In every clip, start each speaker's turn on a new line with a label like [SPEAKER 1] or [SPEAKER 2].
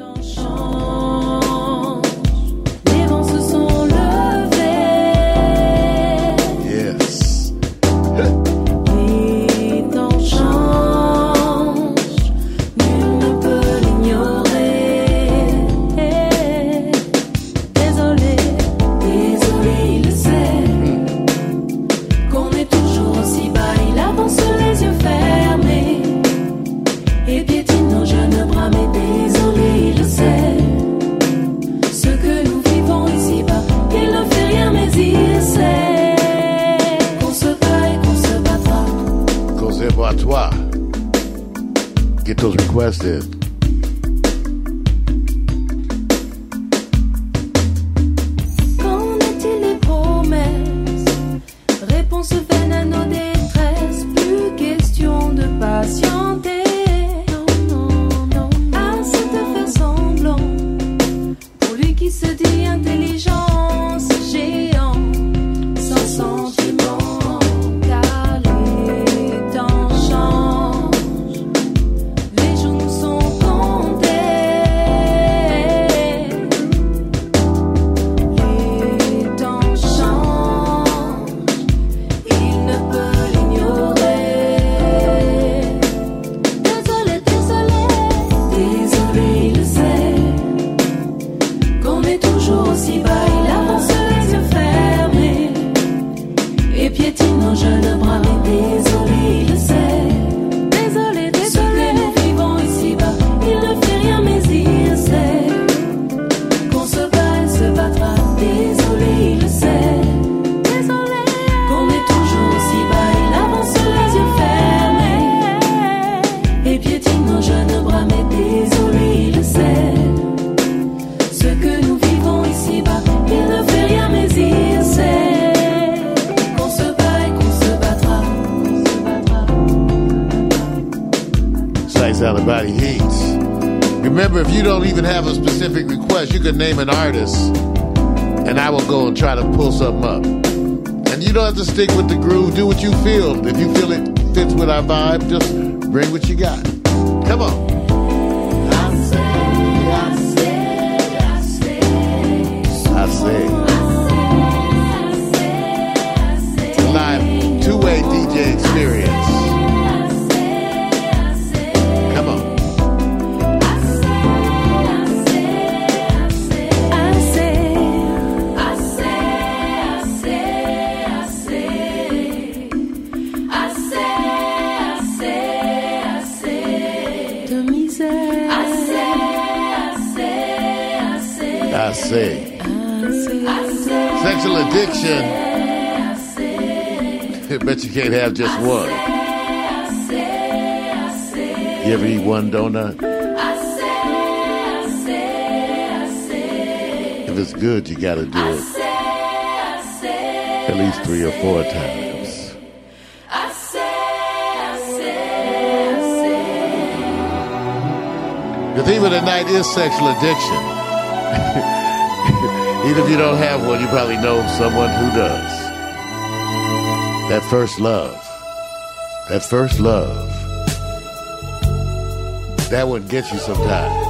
[SPEAKER 1] Yes. Those stick with the groove. Do what you feel. If you feel it fits with our vibe, just bring what you got. I bet you can't have just one. You ever eat one donut? If it's good, you gotta do it at least three or four times. The theme of the night is sexual addiction. Even if you don't have one, you probably know someone who does. That first love. That first love. That one gets you sometimes.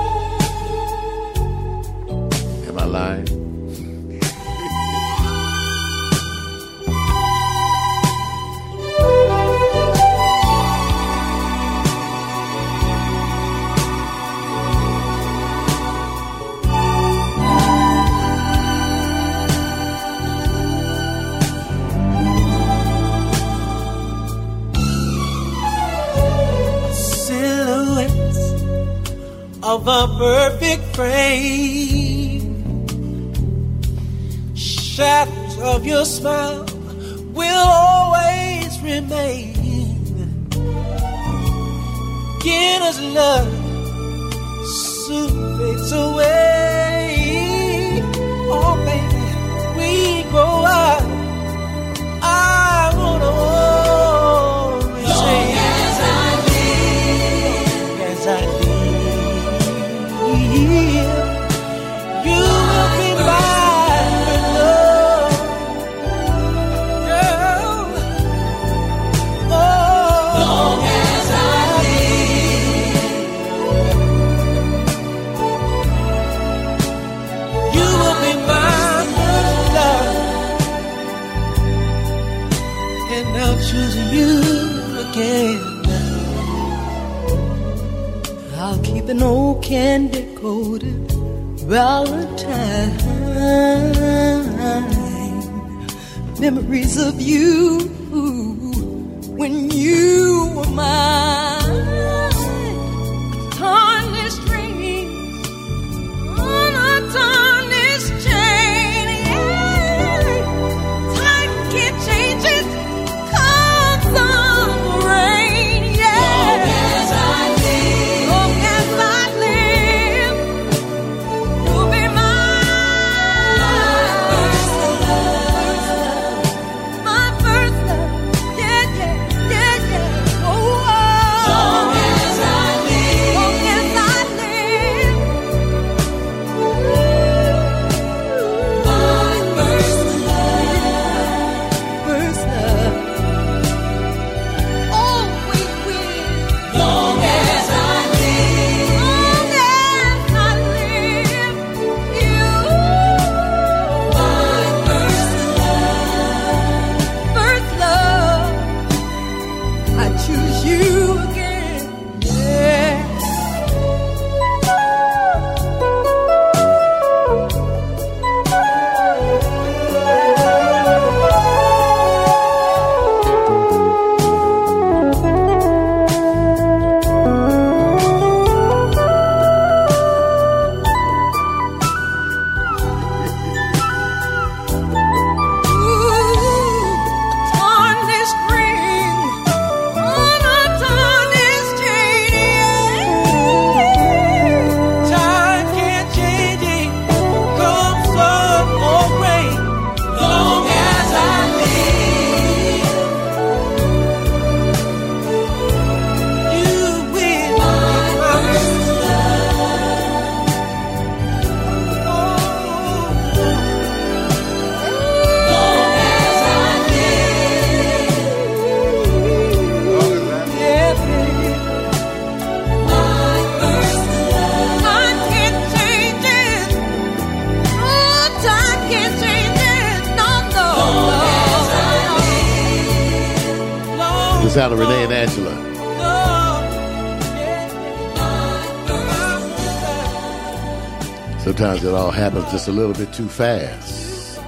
[SPEAKER 2] it
[SPEAKER 3] all happens just a little bit too fast.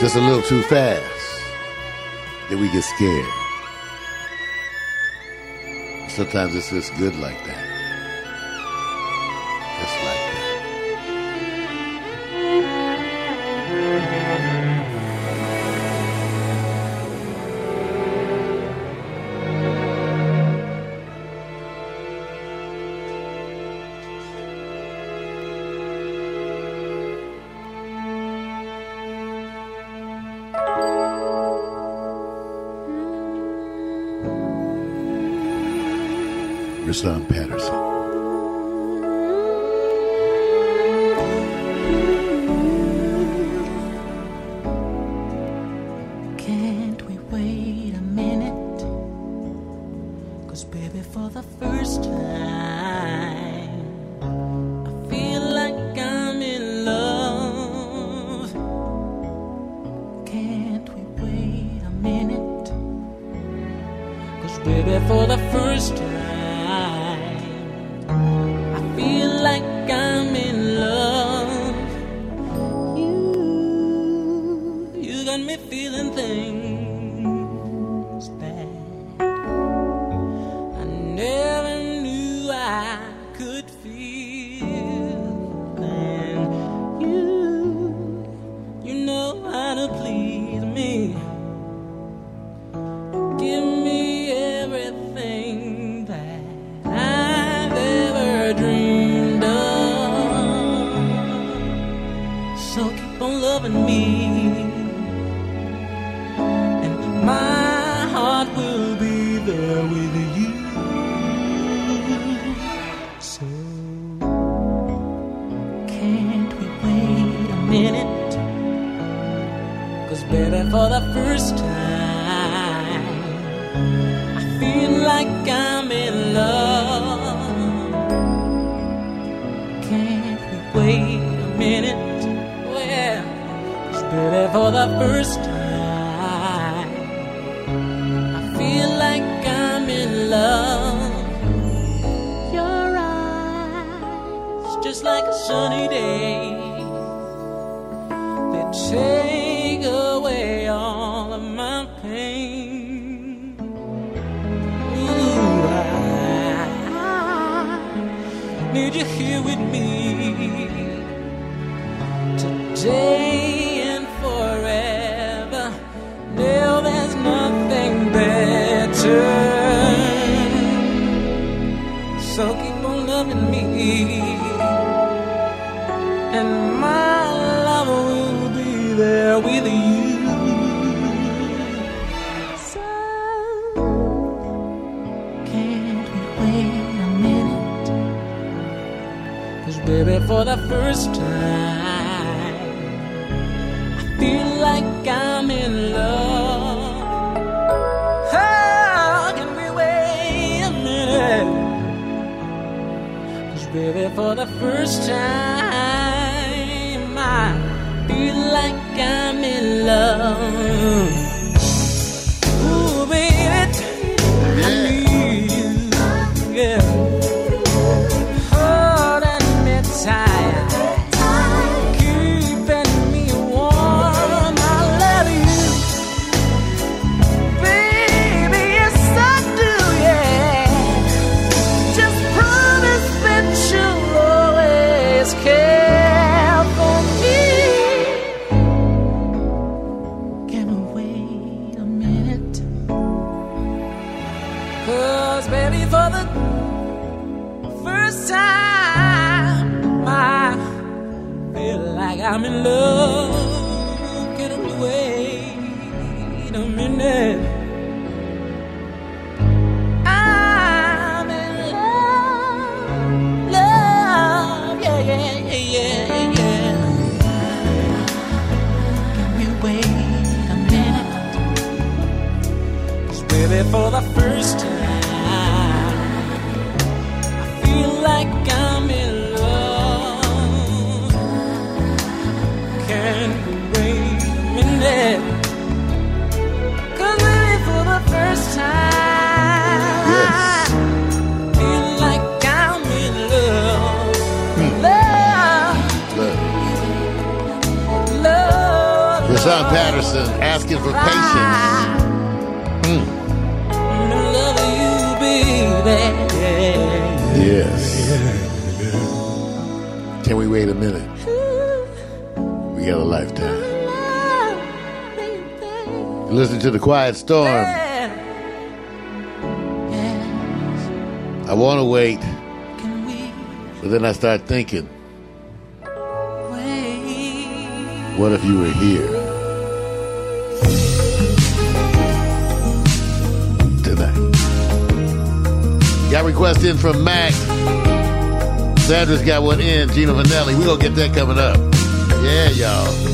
[SPEAKER 3] Just a little too fast that we get scared. Sometimes it's just good like that. Ooh, I need you here with me today. for the first time. I feel like I'm in love. How oh, can we wait a minute? Cause baby, for the first time, I feel like I'm in love.
[SPEAKER 2] gives patience.
[SPEAKER 3] Mm.
[SPEAKER 2] Yes. Can we wait a minute? We got a lifetime. Listen to the quiet storm. I want to wait, but then I start thinking, what if you were here? request in from Max. Sandra's got one in, Gino Vannelli. We're going to get that coming up. Yeah, y'all.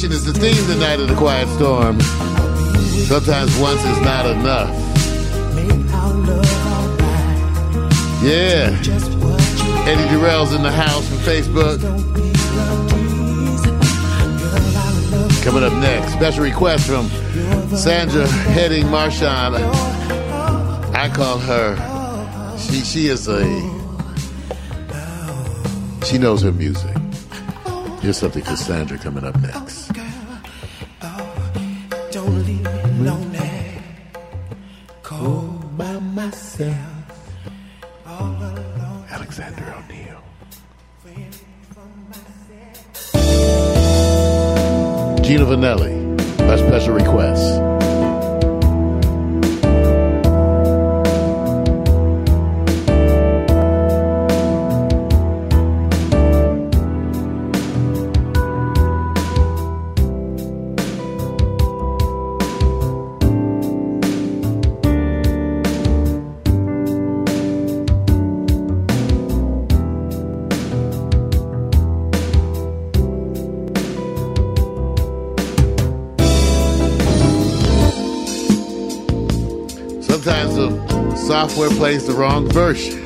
[SPEAKER 2] Is the theme tonight of the Quiet Storm. Sometimes once is not enough. Yeah. Eddie Durrell's in the house from Facebook. Coming up next, special request from Sandra Heading Marshawn. I call her. She she is a. She knows her music. Here's something for Sandra coming up next. plays the wrong version.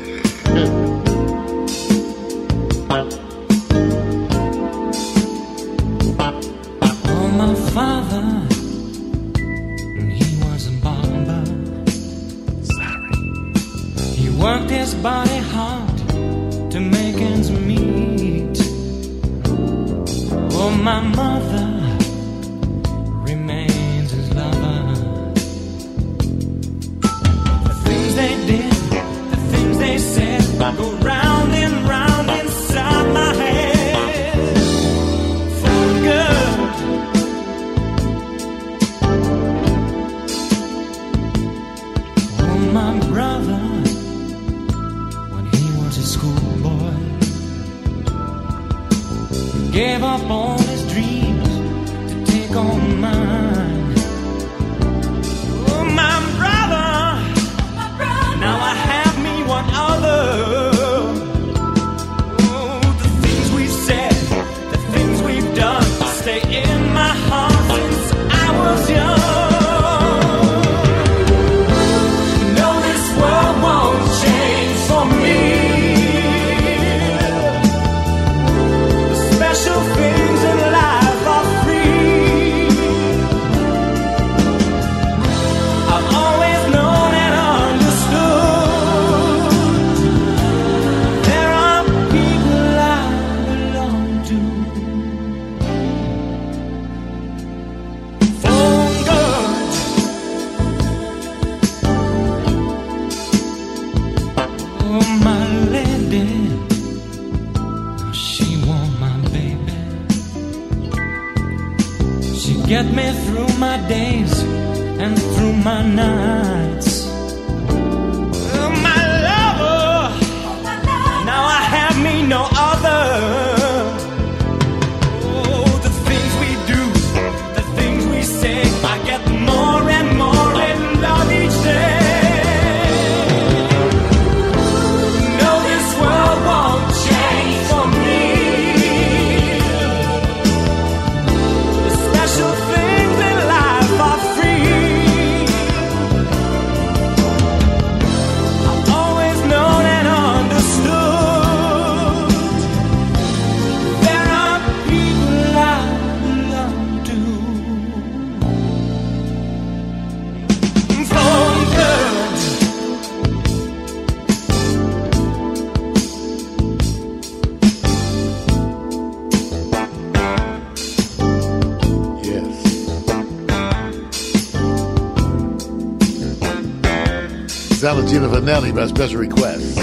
[SPEAKER 4] Alexander Vannelli by special request.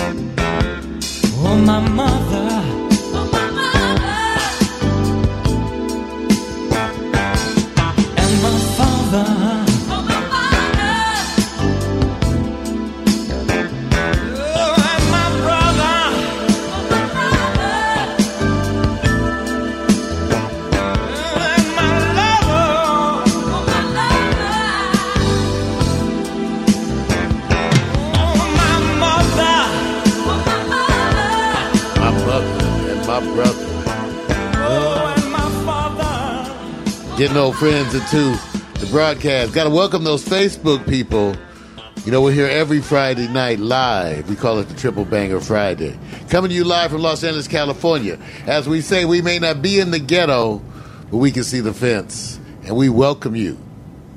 [SPEAKER 4] getting old friends into the broadcast. Got to welcome those Facebook people. You know, we're here every Friday night live. We call it the Triple Banger Friday. Coming to you live from Los Angeles, California. As we say, we may not be in the ghetto, but we can see the fence. And we welcome you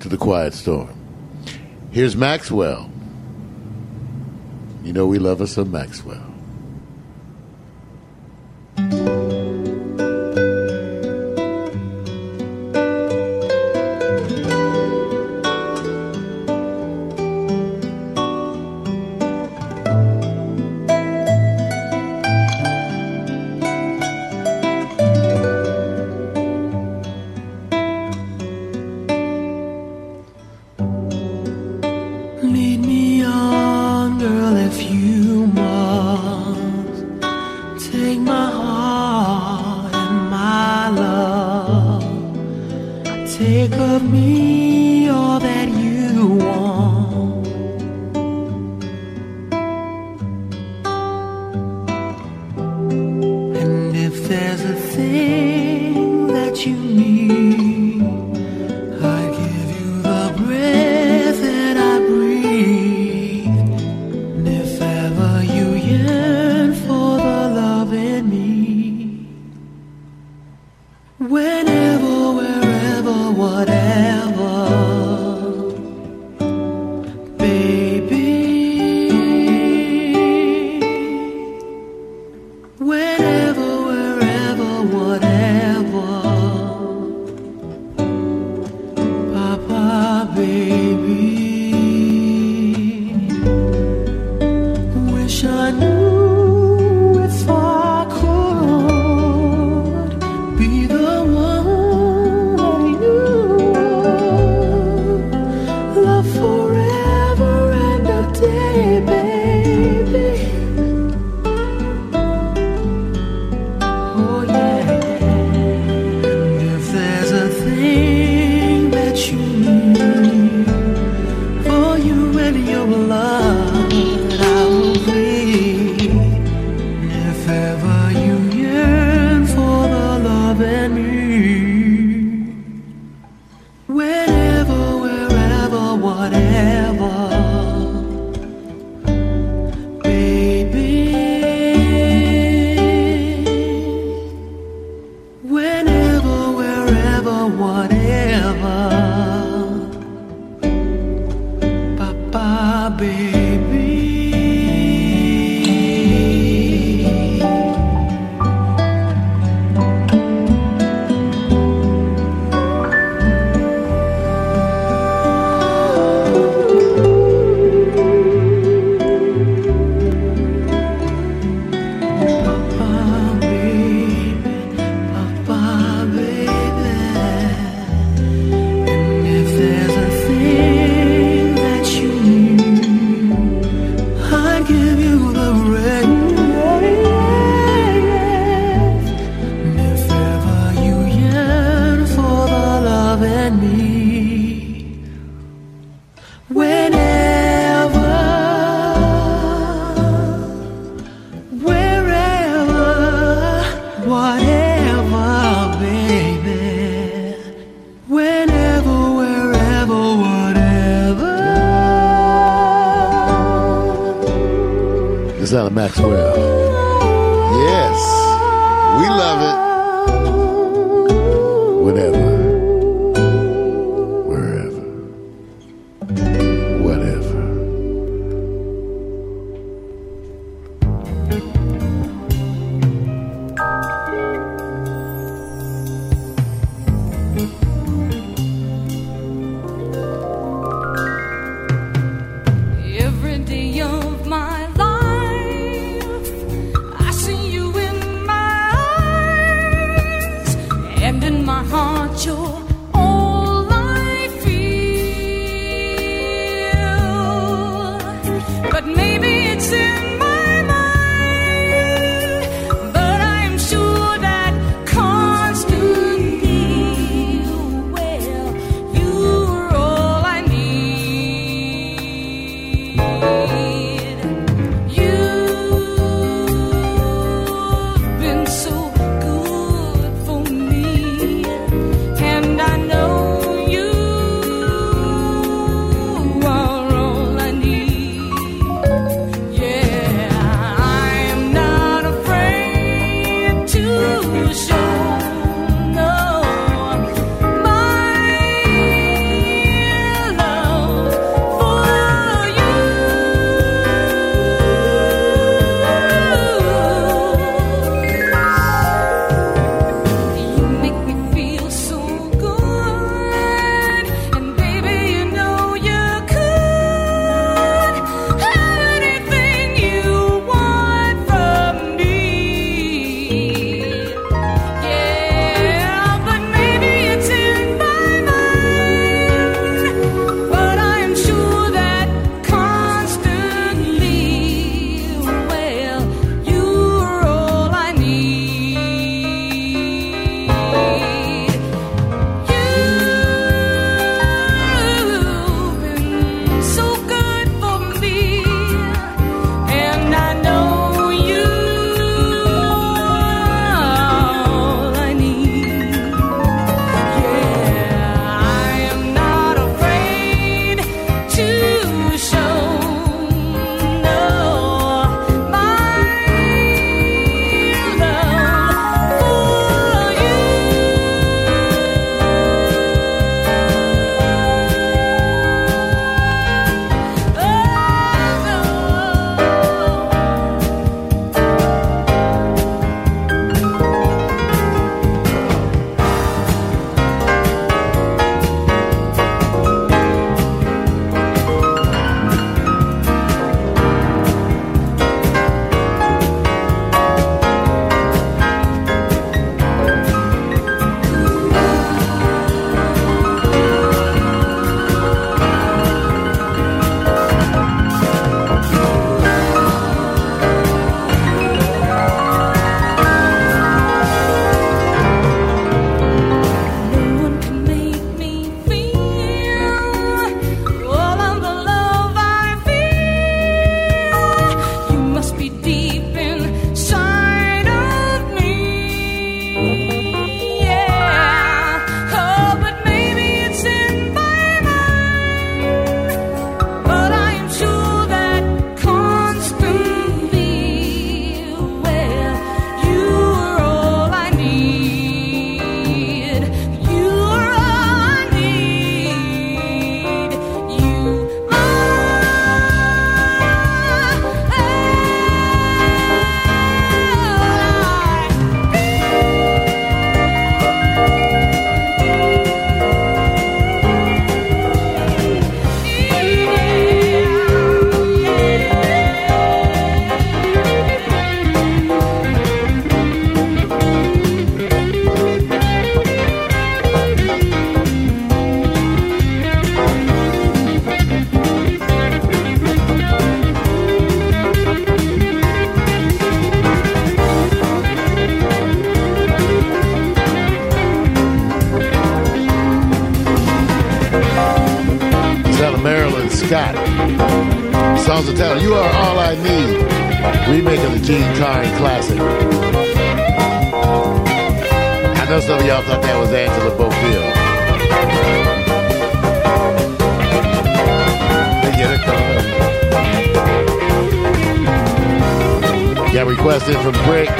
[SPEAKER 4] to the quiet storm. Here's Maxwell. You know, we love us some Maxwell.
[SPEAKER 2] Songs of Talent. You are all I need. Remake of the Jean Carn classic. I know some of y'all thought that was Angela Bofill. Got requested from Brick,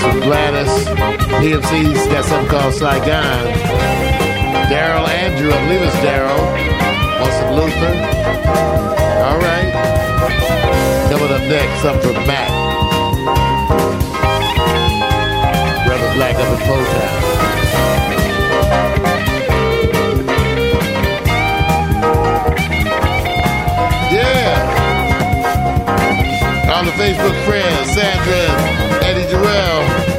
[SPEAKER 2] from Gladys. PMC's got something called Saigon. Daryl Andrew, I believe it's Daryl. Some Luther? All right. Coming up next, something from Mac. Brother Black up in Potown. Yeah. All the Facebook friends, Sandra Eddie Jarrell.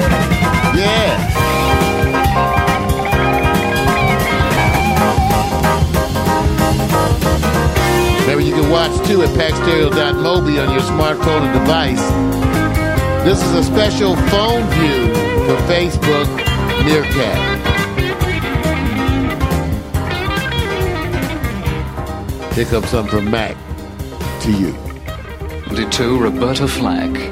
[SPEAKER 2] Can watch too at packstereo.mobi on your smartphone or device. This is a special phone view for Facebook Meerkat. Here comes something from Mac to you.
[SPEAKER 4] to Roberta Flack.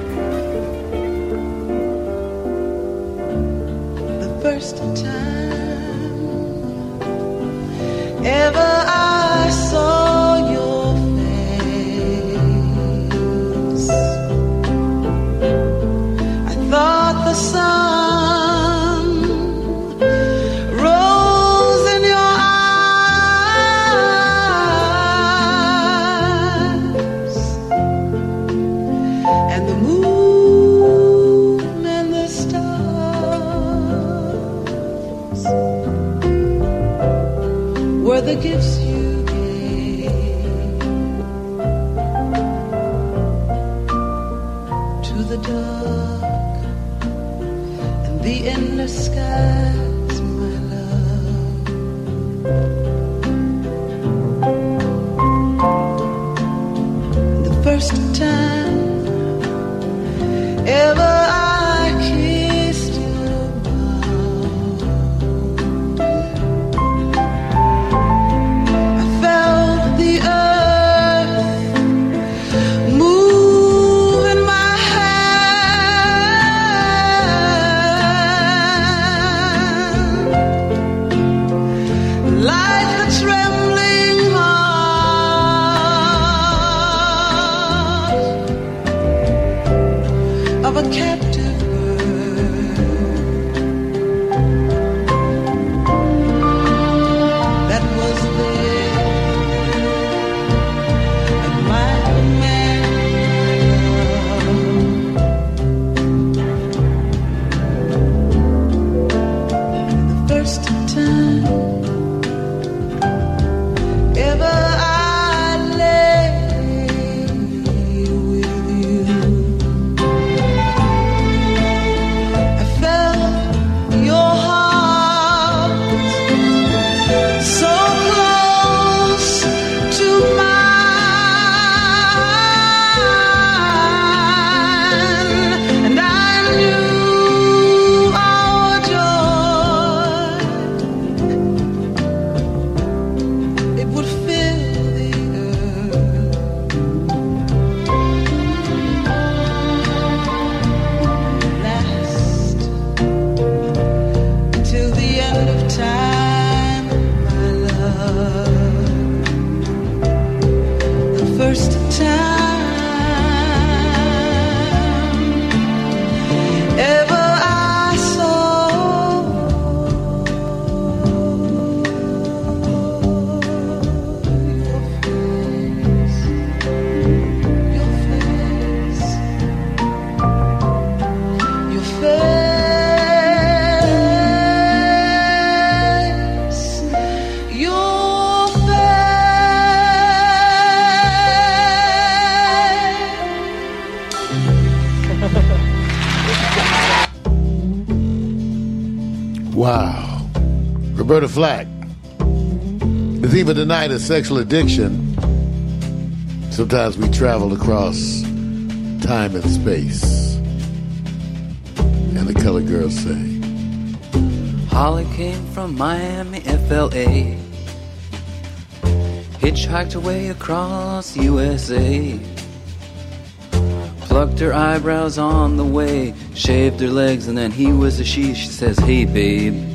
[SPEAKER 2] Flack. It's even the a sexual addiction. Sometimes we travel across time and space. And the color girls say,
[SPEAKER 5] Holly came from Miami, FLA. Hitchhiked away across USA. Plucked her eyebrows on the way, shaved her legs, and then he was a she. She says, Hey, babe,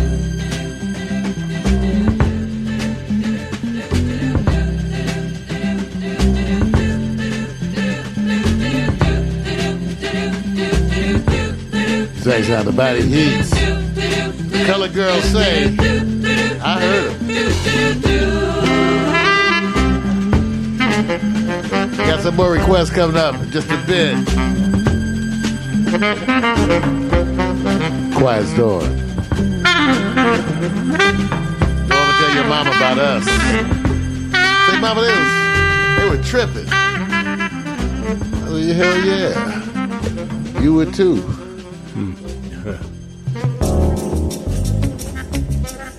[SPEAKER 2] how the body heats. The color girls say, I heard them. Got some more requests coming up in just a bit. Quiet storm. Go over tell your mama about us. Say, mama, they, was, they were tripping. Hell yeah. You were too.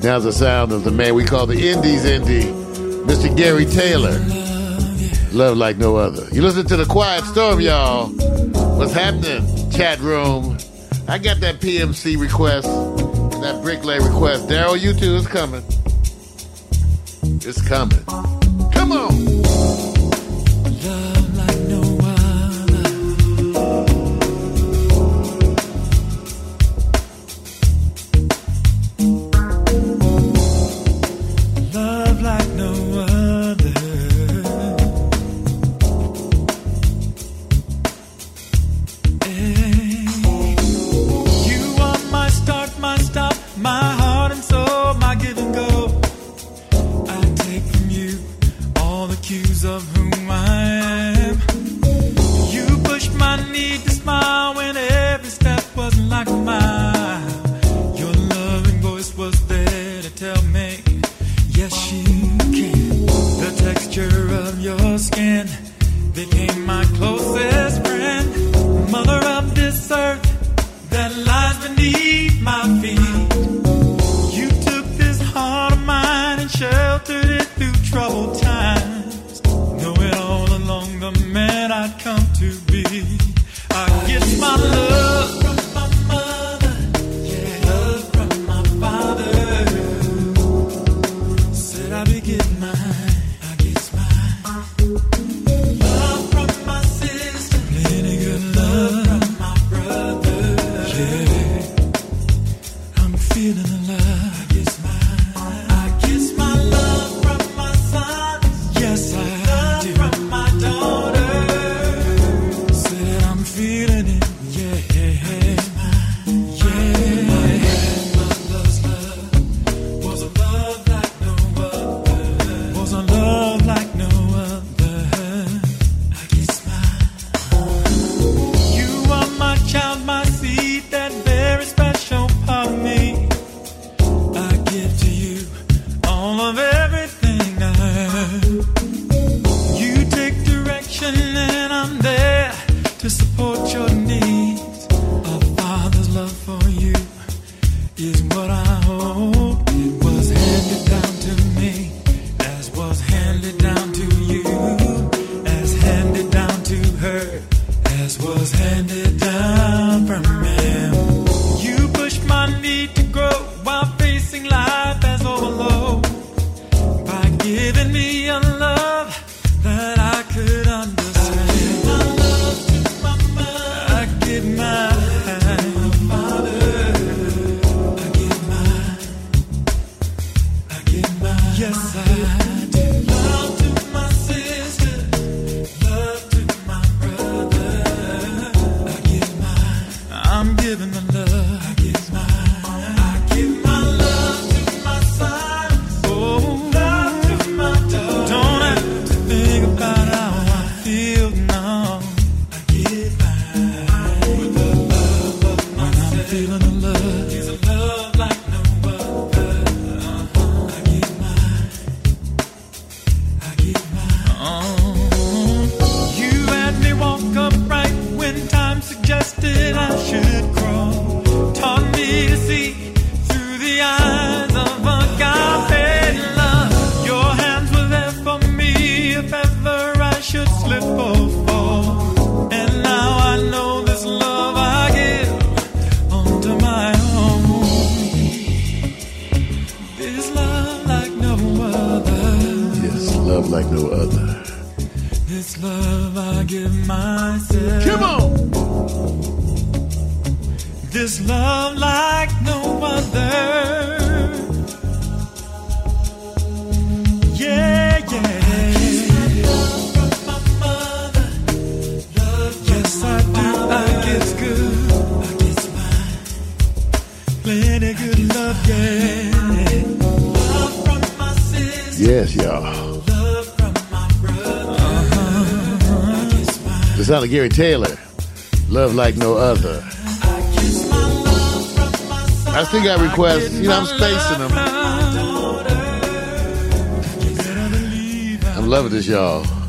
[SPEAKER 2] Now's the sound of the man we call the Indies Indie, Mr. Gary Taylor. Love like no other. You listen to the Quiet Storm, y'all. What's happening? Chat room. I got that PMC request, that bricklay request. Daryl, you too. It's coming. It's coming. y'all.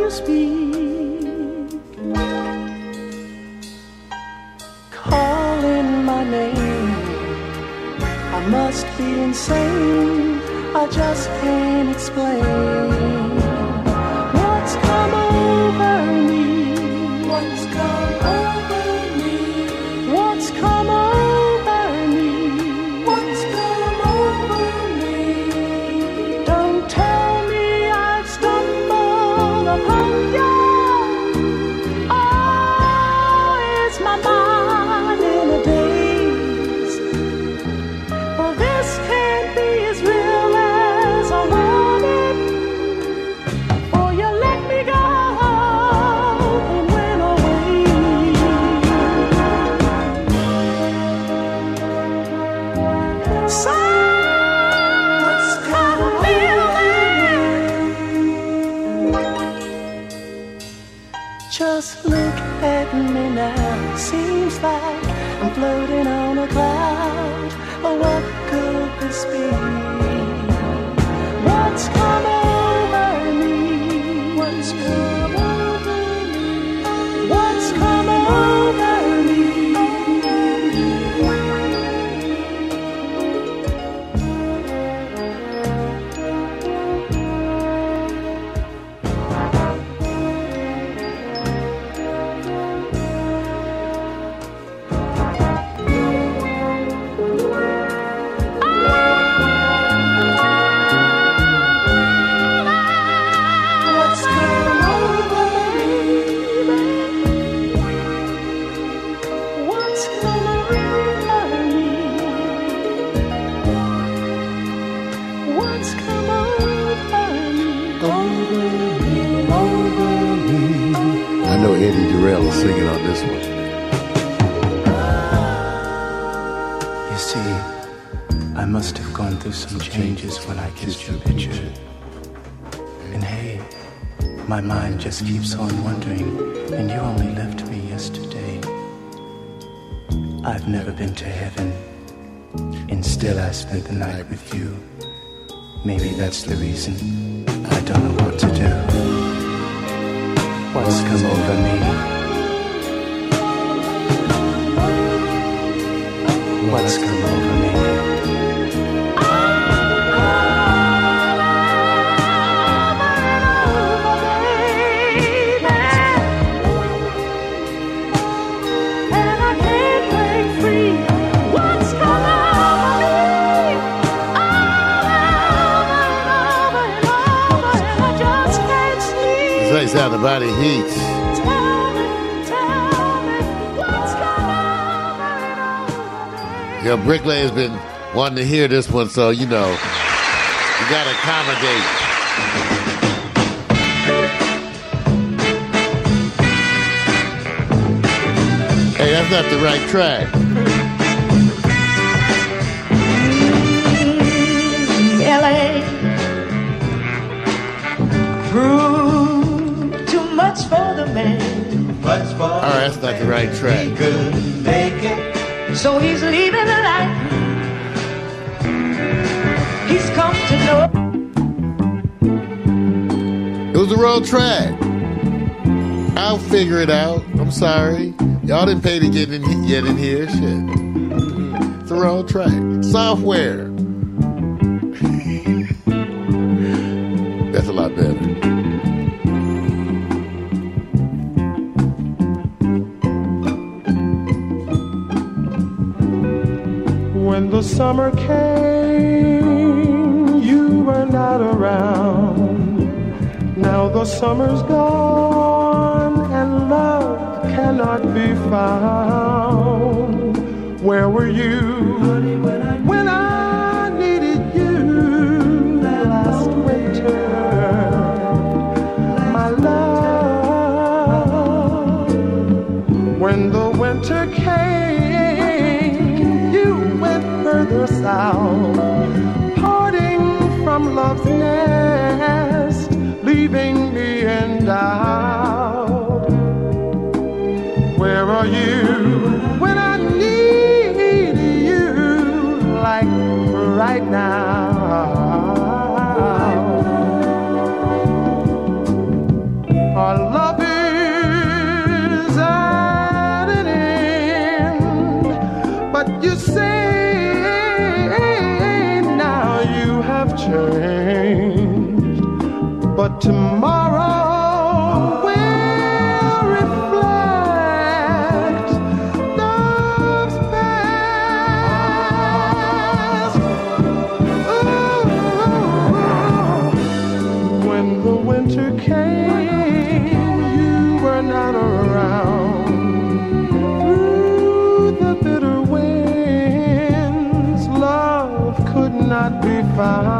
[SPEAKER 2] you
[SPEAKER 4] speak, calling my name. I must be insane, I just can't explain.
[SPEAKER 6] Just keeps on wondering, and you only left me yesterday. I've never been to heaven, and still I spent the night with you. Maybe that's the reason I don't know what to do. What's come over me?
[SPEAKER 2] This ain't how the body heats. Yo, Bricklayer's been wanting to hear this one, so you know, you gotta accommodate. Hey, that's not the right track. All right, that's not the right track.
[SPEAKER 6] Make it. So he's leaving the light. He's come to know.
[SPEAKER 2] It was the wrong track. I'll figure it out. I'm sorry. Y'all didn't pay to get in get in here. Shit. It's the wrong track. Software. That's a lot better.
[SPEAKER 4] When the summer came, you were not around. Now the summer's gone and love cannot be found. Where were you leaving me in doubt. Where are you tomorrow will reflect past. Ooh, when the winter came, you were not around. Through the bitter winds, love could not be found.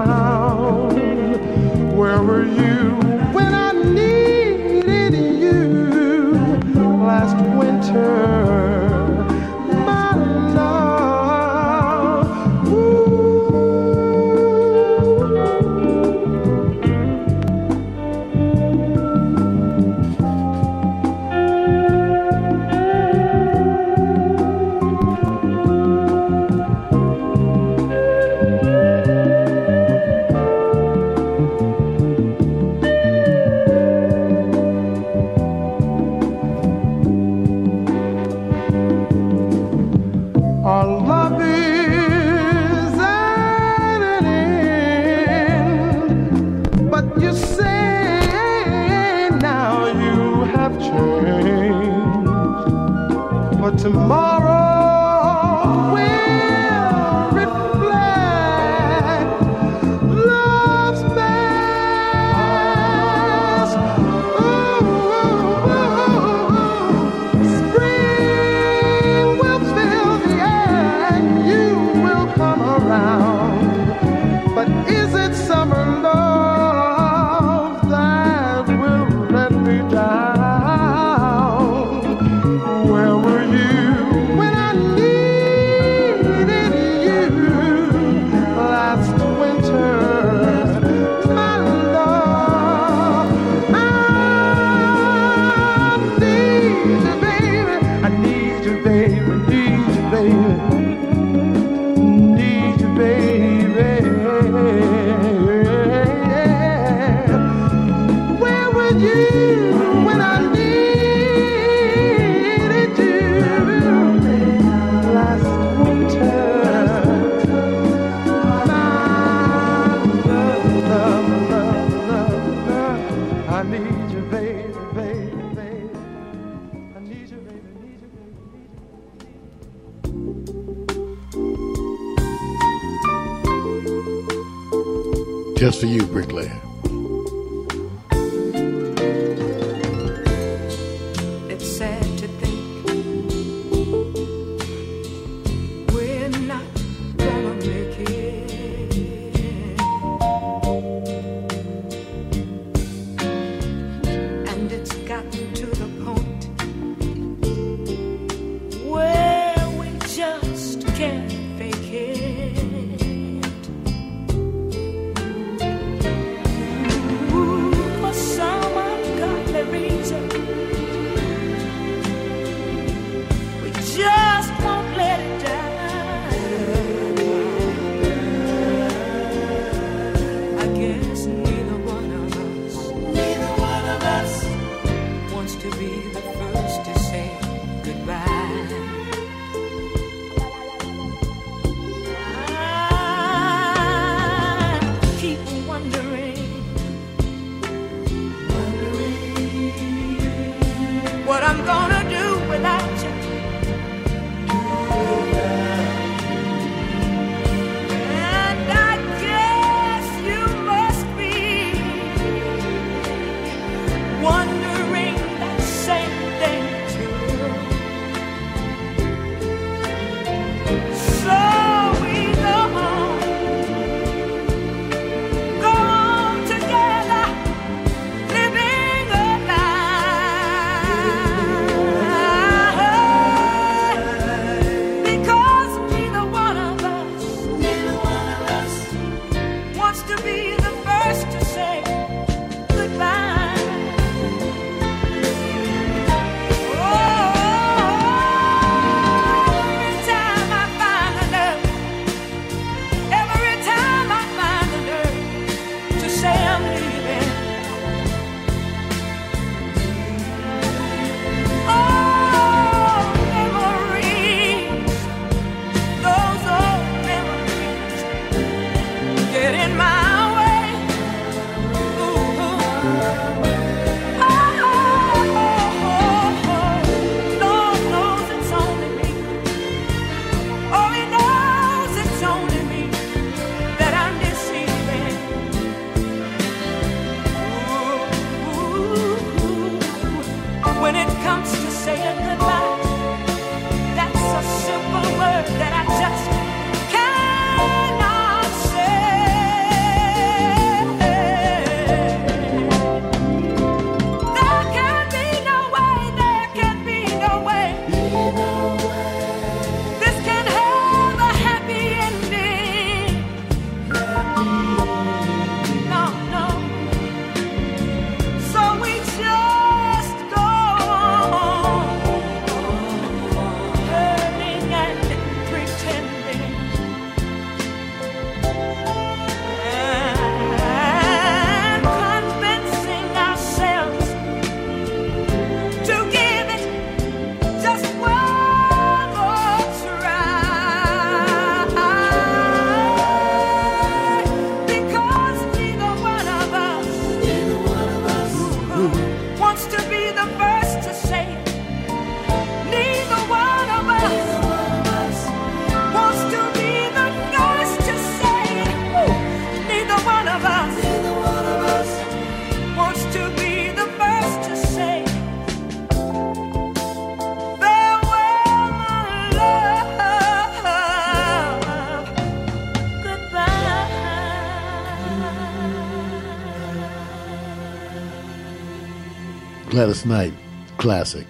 [SPEAKER 7] Gladys Knight, classic.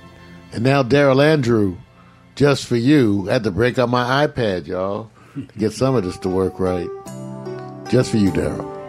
[SPEAKER 7] And now Daryl Andrew, just for you. Had to break up my iPad, y'all, to get some of this to work right. Just for you, Daryl.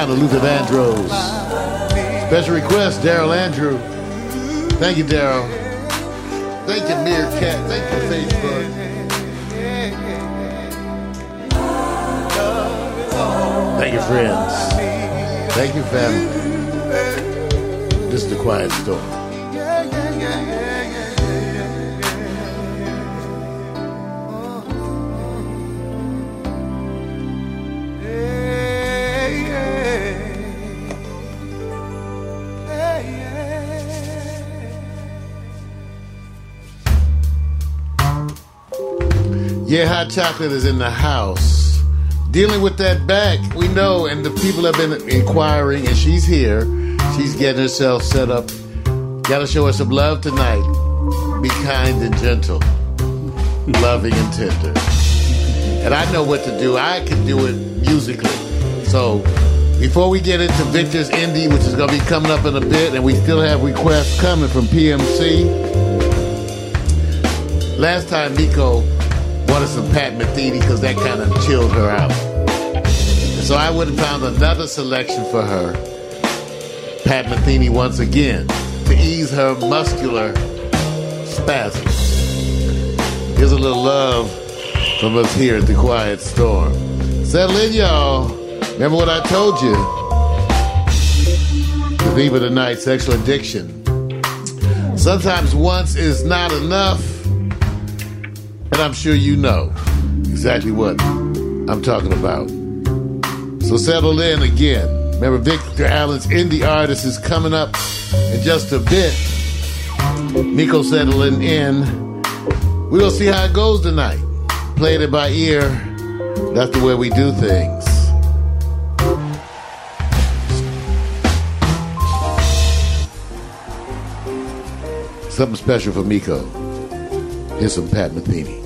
[SPEAKER 2] Of
[SPEAKER 7] Luther Vandross. Special request, Daryl Andrew. Thank you, Daryl. Thank you, Meerkat. Thank you, Facebook.
[SPEAKER 2] Thank you, friends. Thank you, family. This is the quiet storm. Yeah, hot chocolate is in the house. Dealing with that back, we know, and the people have been inquiring, and she's here. She's getting herself set up. Gotta show her some love tonight. Be kind and gentle, loving and tender. And I know what to do. I can do it musically. So before we get into Victor's Indie, which is gonna be coming up in a bit, and we still have requests coming from PMC. Last time Miko wanted some Pat Metheny because that kind of chilled her out. So I would have found another selection for her, Pat Metheny once again, to ease her muscular spasms. Here's a little love from us here at the Quiet Storm. Settle in, y'all. Remember what I told you? The theme of the night, sexual addiction. Sometimes once is not enough. And I'm sure you know exactly what I'm talking about. So settle in again. Remember, Victor Allen's indie artist is coming up in just a bit. Miko settling in. We will see how it goes tonight. Played it by ear. That's the way we do things. Something special for Miko. Here's some Pat Metheny.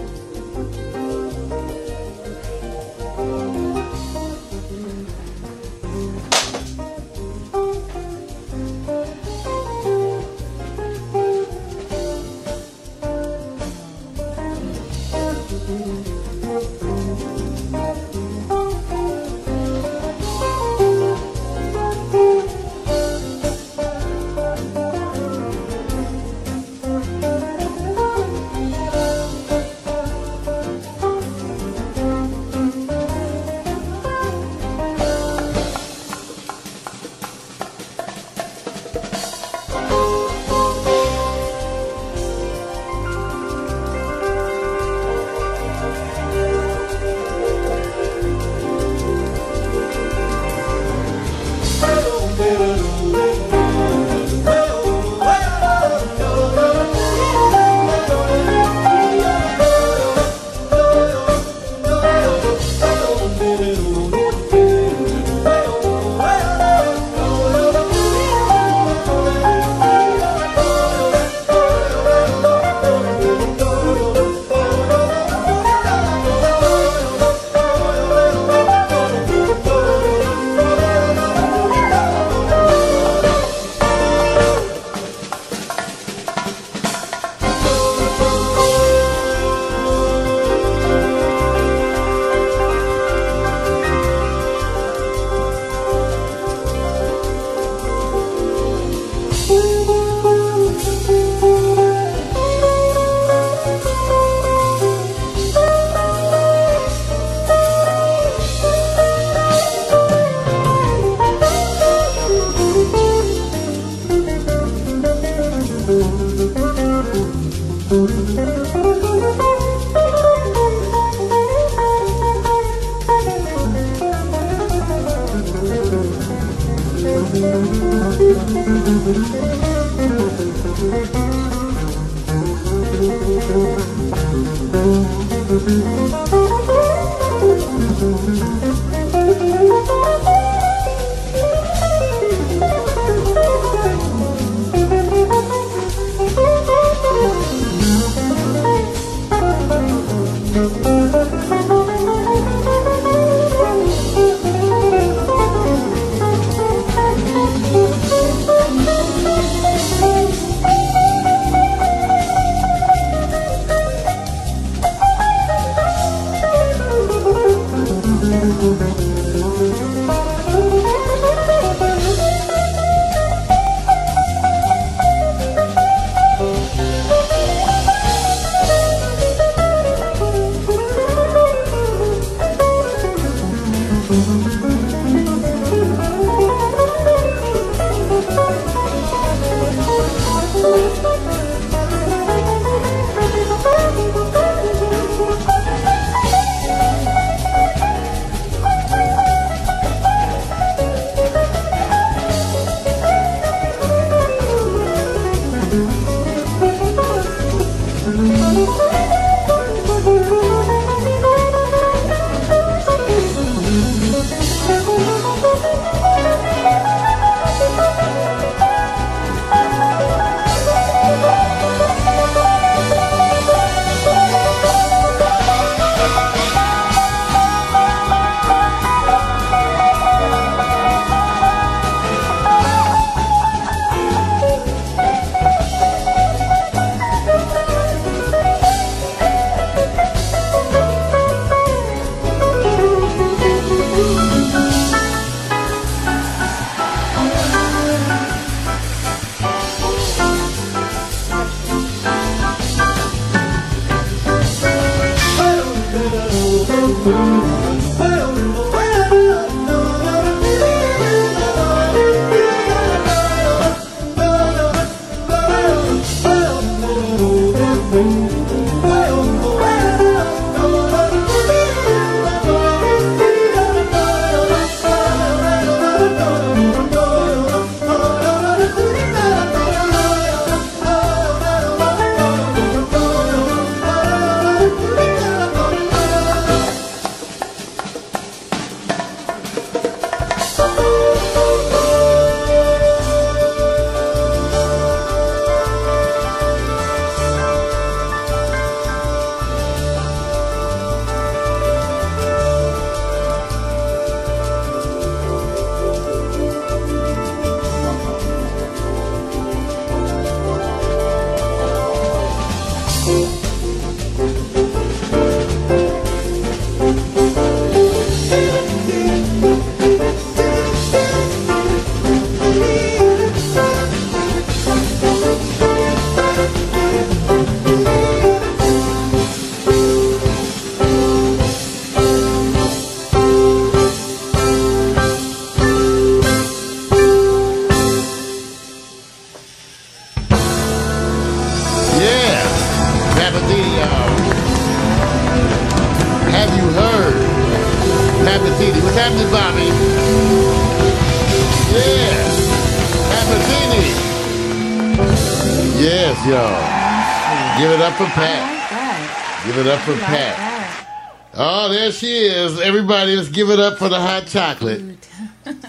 [SPEAKER 2] Give it up for the hot chocolate.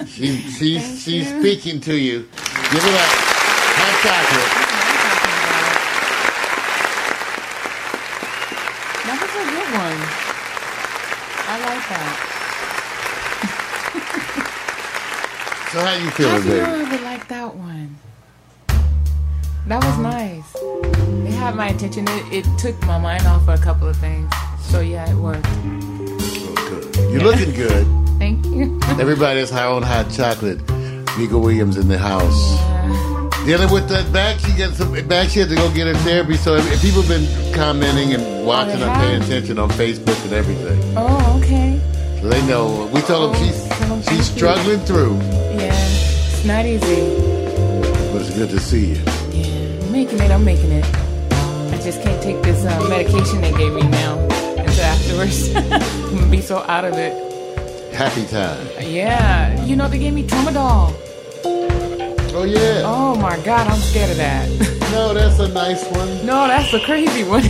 [SPEAKER 2] She, she, she's speaking to you. Give it up. Hot chocolate.
[SPEAKER 8] That was a good one. I like that.
[SPEAKER 2] So how you
[SPEAKER 8] I
[SPEAKER 2] feeling,
[SPEAKER 8] feel
[SPEAKER 2] baby?
[SPEAKER 8] I would like that one. That was nice. It had my attention. It, it took my mind off of a couple of things. So yeah, it worked.
[SPEAKER 2] You're looking good.
[SPEAKER 8] Thank you.
[SPEAKER 2] Everybody has her own hot chocolate. Mika Williams in the house. Dealing with that back, she got some back. She had to go get her therapy. So if, if people have been commenting and watching
[SPEAKER 8] they
[SPEAKER 2] and paying attention on Facebook and everything,
[SPEAKER 8] Oh, okay.
[SPEAKER 2] so they know. We told them she's she's struggling through,
[SPEAKER 8] Yeah, it's not easy.
[SPEAKER 2] but it's good to see you.
[SPEAKER 8] Yeah, I'm making it. I'm making it. I just can't take this uh, medication they gave me now afterwards. I'm gonna be so out of it.
[SPEAKER 2] Happy time.
[SPEAKER 8] Yeah, you know they gave me tramadol.
[SPEAKER 2] Oh yeah.
[SPEAKER 8] Oh my God, I'm scared of that.
[SPEAKER 2] No, that's a nice one.
[SPEAKER 8] No, that's a crazy one.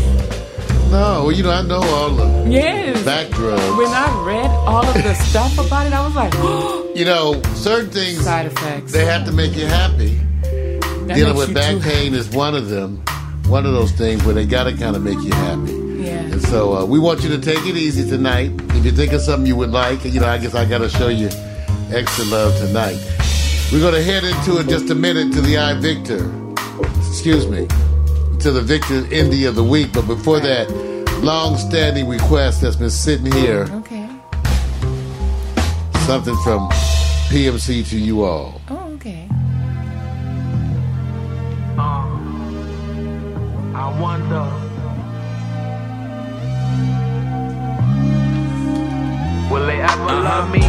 [SPEAKER 2] No, well, you know I know all the
[SPEAKER 8] yes.
[SPEAKER 2] back drugs.
[SPEAKER 8] When I read all of the stuff about it, I was like,
[SPEAKER 2] You know, certain things
[SPEAKER 8] side effects.
[SPEAKER 2] they have to make you happy.
[SPEAKER 8] That
[SPEAKER 2] Dealing with back pain is one of them. One of those things where they got to kind of make you happy.
[SPEAKER 8] Yeah.
[SPEAKER 2] And so uh, we want you to take it easy tonight. If you think of something you would like, you know, I guess I got to show you extra love tonight. We're going to head into it just a minute to the I Victor. Excuse me. To the Victor Indie of the Week. But before that, long standing request that's been sitting here.
[SPEAKER 8] Okay.
[SPEAKER 2] Something from PMC to you all.
[SPEAKER 8] Oh, okay.
[SPEAKER 9] I wonder. Love me?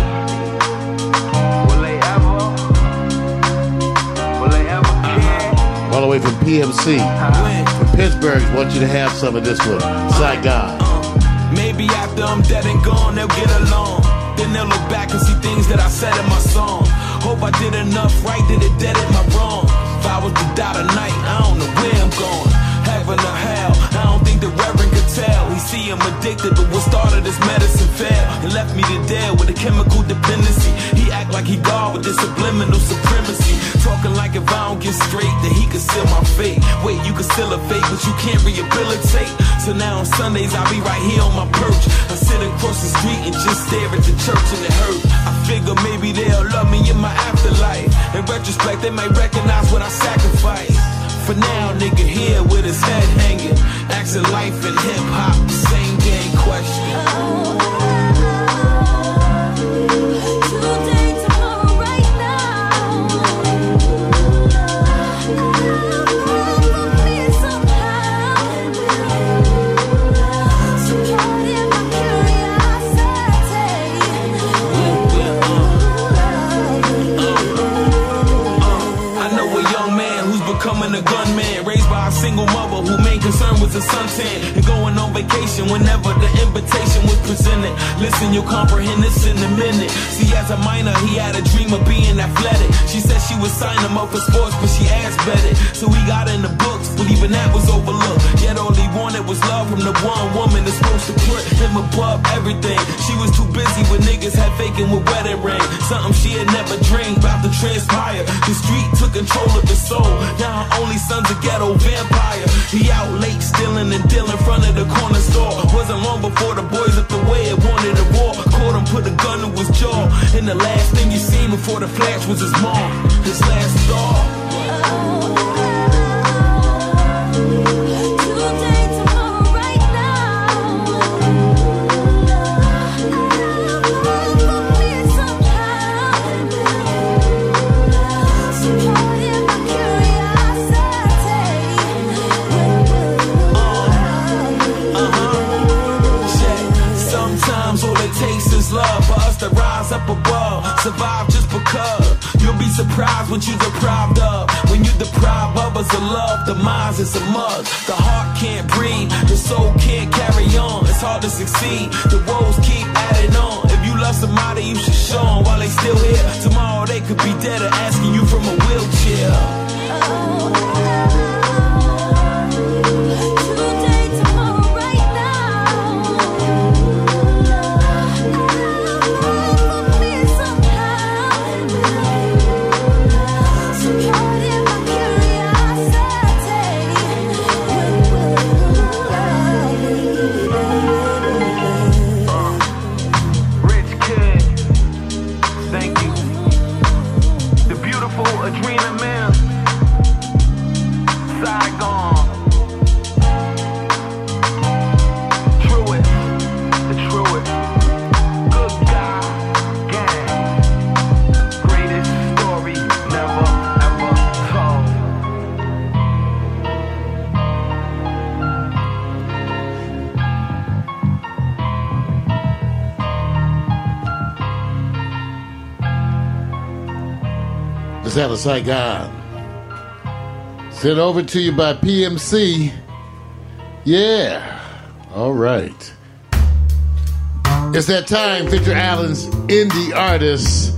[SPEAKER 9] Will they ever? Oh? Will they ever care? Oh?
[SPEAKER 2] All the way from PMC. Uh-huh. From Pittsburgh, want you to have some of this one. Saigon.
[SPEAKER 10] Uh, maybe after I'm dead and gone, they'll get along. Then they'll look back and see things that I said in my song. Hope I did enough right, did it dead at my wrong. If I was to die tonight, I don't know where I'm going. Heaven or hell, I don't think the Reverend could. He see I'm addicted, but what started this medicine failed. And left me to dead with a chemical dependency. He act like he God with this subliminal supremacy. Talking like if I don't get straight, that he could seal my fate. Wait, you can still a fate, but you can't rehabilitate. So now on Sundays, I'll be right here on my perch. I sit across the street and just stare at the church and it hurt. I figure maybe they'll love me in my afterlife. In retrospect, they might recognize what I sacrificed. For now, nigga here with his head hanging. Asking life and hip hop, same gang question. Was vacation whenever the invitation was presented. Listen, you'll comprehend this in a minute. See, as a minor, he had a dream of being athletic. She said she would sign him up for sports, but she asked better. So he got in the books, but even that was overlooked. Yet all he wanted was love from the one woman that's supposed to put him above everything. She was too busy with niggas had faking with wedding ring. Something she had never dreamed about to transpire. The street took control of his soul. Now her only son's a ghetto vampire. He out late stealing and dealing in front of the corner Wasn't long before the boys up the way it wanted a war. Caught him, put a gun to his jaw. And the last thing you seen before the flash was his mom. His last thought. Surprised what you're deprived of. When you deprive others of love, the minds is a mug. The heart can't breathe, the soul can't carry on. It's hard to succeed. The woes keep adding on. If you love somebody, you should show 'em while they still here. Tomorrow they could be dead or asking you from a wheelchair.
[SPEAKER 2] Of Saigon. Sent over to you by PMC. Yeah. All right. It's that time, Victor Allen's indie artist.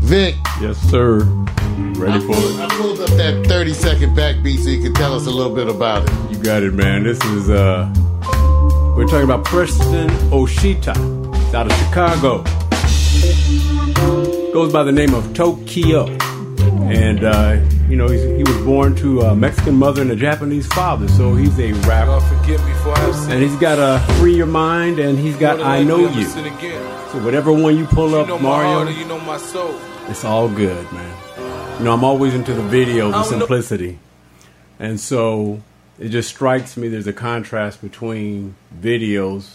[SPEAKER 2] Vic.
[SPEAKER 11] Yes, sir. Ready for it?
[SPEAKER 2] I pulled up that 30 second backbeat so you can tell us a little bit about it.
[SPEAKER 11] You got it, man. This is uh we're talking about Preston Oshita. It's out of Chicago. Goes by the name of Tokyo. And uh, you know, he's, he was born to a Mexican mother and a Japanese father, so he's a rapper.
[SPEAKER 12] forgive me for I have
[SPEAKER 11] And he's got a Free Your Mind and he's got I Know You. So whatever one you pull
[SPEAKER 12] You
[SPEAKER 11] up,
[SPEAKER 12] know my heart
[SPEAKER 11] Mario,
[SPEAKER 12] you know my soul.
[SPEAKER 11] it's all good, man. You know, I'm always into the video, the
[SPEAKER 12] don't know-
[SPEAKER 11] simplicity. And so it just strikes me there's a contrast between videos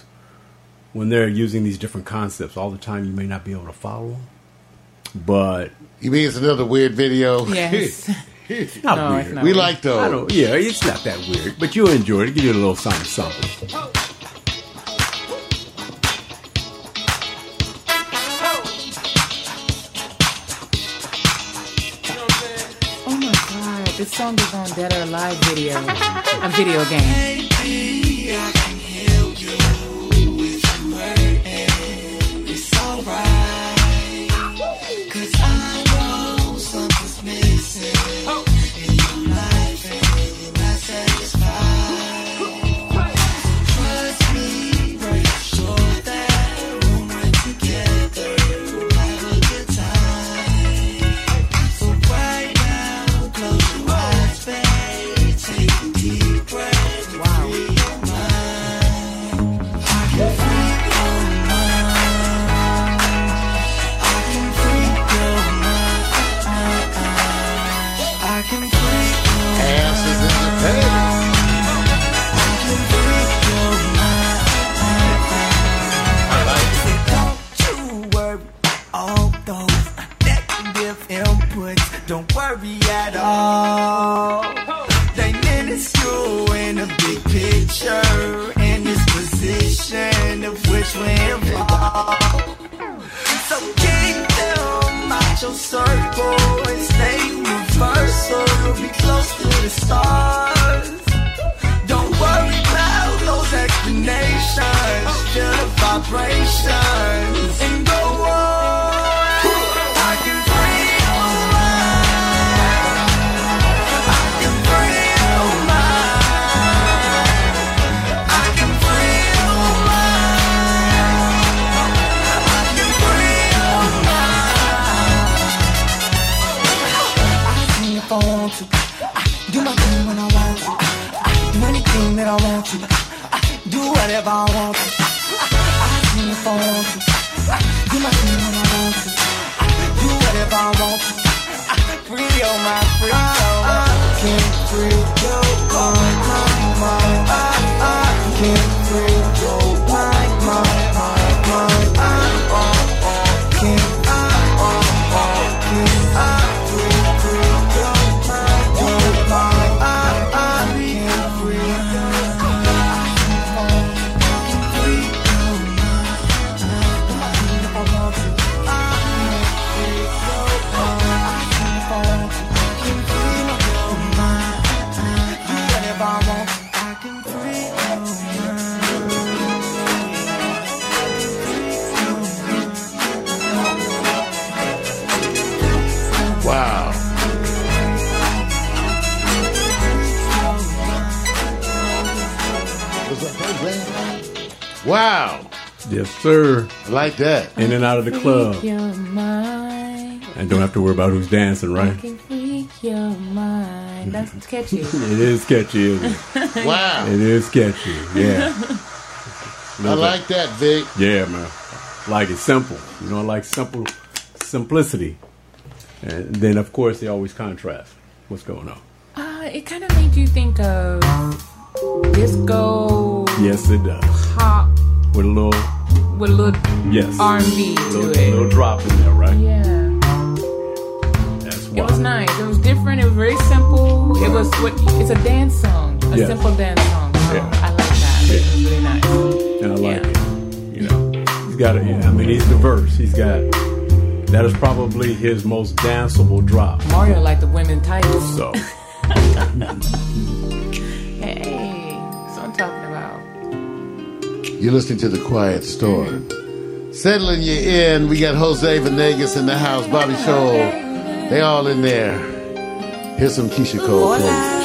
[SPEAKER 11] when they're using these different concepts all the time you may not be able to follow but
[SPEAKER 2] You mean it's another weird video?
[SPEAKER 8] Yes.
[SPEAKER 11] not
[SPEAKER 8] No,
[SPEAKER 11] weird.
[SPEAKER 8] it's not
[SPEAKER 2] We
[SPEAKER 8] weird.
[SPEAKER 2] like those.
[SPEAKER 11] I don't, yeah, it's not that weird, but you'll enjoy it. Give you a little something, something.
[SPEAKER 8] Oh my god, this song is on Dead or Alive video. A video game.
[SPEAKER 13] It's
[SPEAKER 2] like that.
[SPEAKER 11] In and out of the club.
[SPEAKER 8] Freak your mind.
[SPEAKER 11] And don't have to worry about who's dancing,
[SPEAKER 8] I
[SPEAKER 11] right?
[SPEAKER 8] can freak your mind. That's catchy.
[SPEAKER 11] It is catchy, isn't it?
[SPEAKER 2] Wow.
[SPEAKER 11] It is catchy, yeah.
[SPEAKER 2] I like that, Vic.
[SPEAKER 11] Yeah, man. Like it's simple. You know, I like simple simplicity. And then, of course, they always contrast. What's going on?
[SPEAKER 8] Uh, it kind of made you think of disco
[SPEAKER 11] Yes, it does.
[SPEAKER 8] pop
[SPEAKER 11] With a little,
[SPEAKER 8] with a little
[SPEAKER 11] yes,
[SPEAKER 8] R&B
[SPEAKER 11] little,
[SPEAKER 8] to it.
[SPEAKER 11] little drop in there, right?
[SPEAKER 8] Yeah,
[SPEAKER 11] That's
[SPEAKER 8] it was nice. It was different. It was very simple. It was what it's a dance song, a
[SPEAKER 11] Yeah.
[SPEAKER 8] simple dance song. So
[SPEAKER 11] Yeah.
[SPEAKER 8] I like that. It was really nice.
[SPEAKER 11] And I like it. You know, he's got it. Yeah, I mean, he's diverse. He's got That is probably his most danceable drop.
[SPEAKER 8] Mario like the women tights.
[SPEAKER 11] So
[SPEAKER 6] You're listening to The Quiet Storm. Settling you in, we got Jose Venegas in the house, Bobby Shoal. They all in there. Here's some Keyshia Cole for you.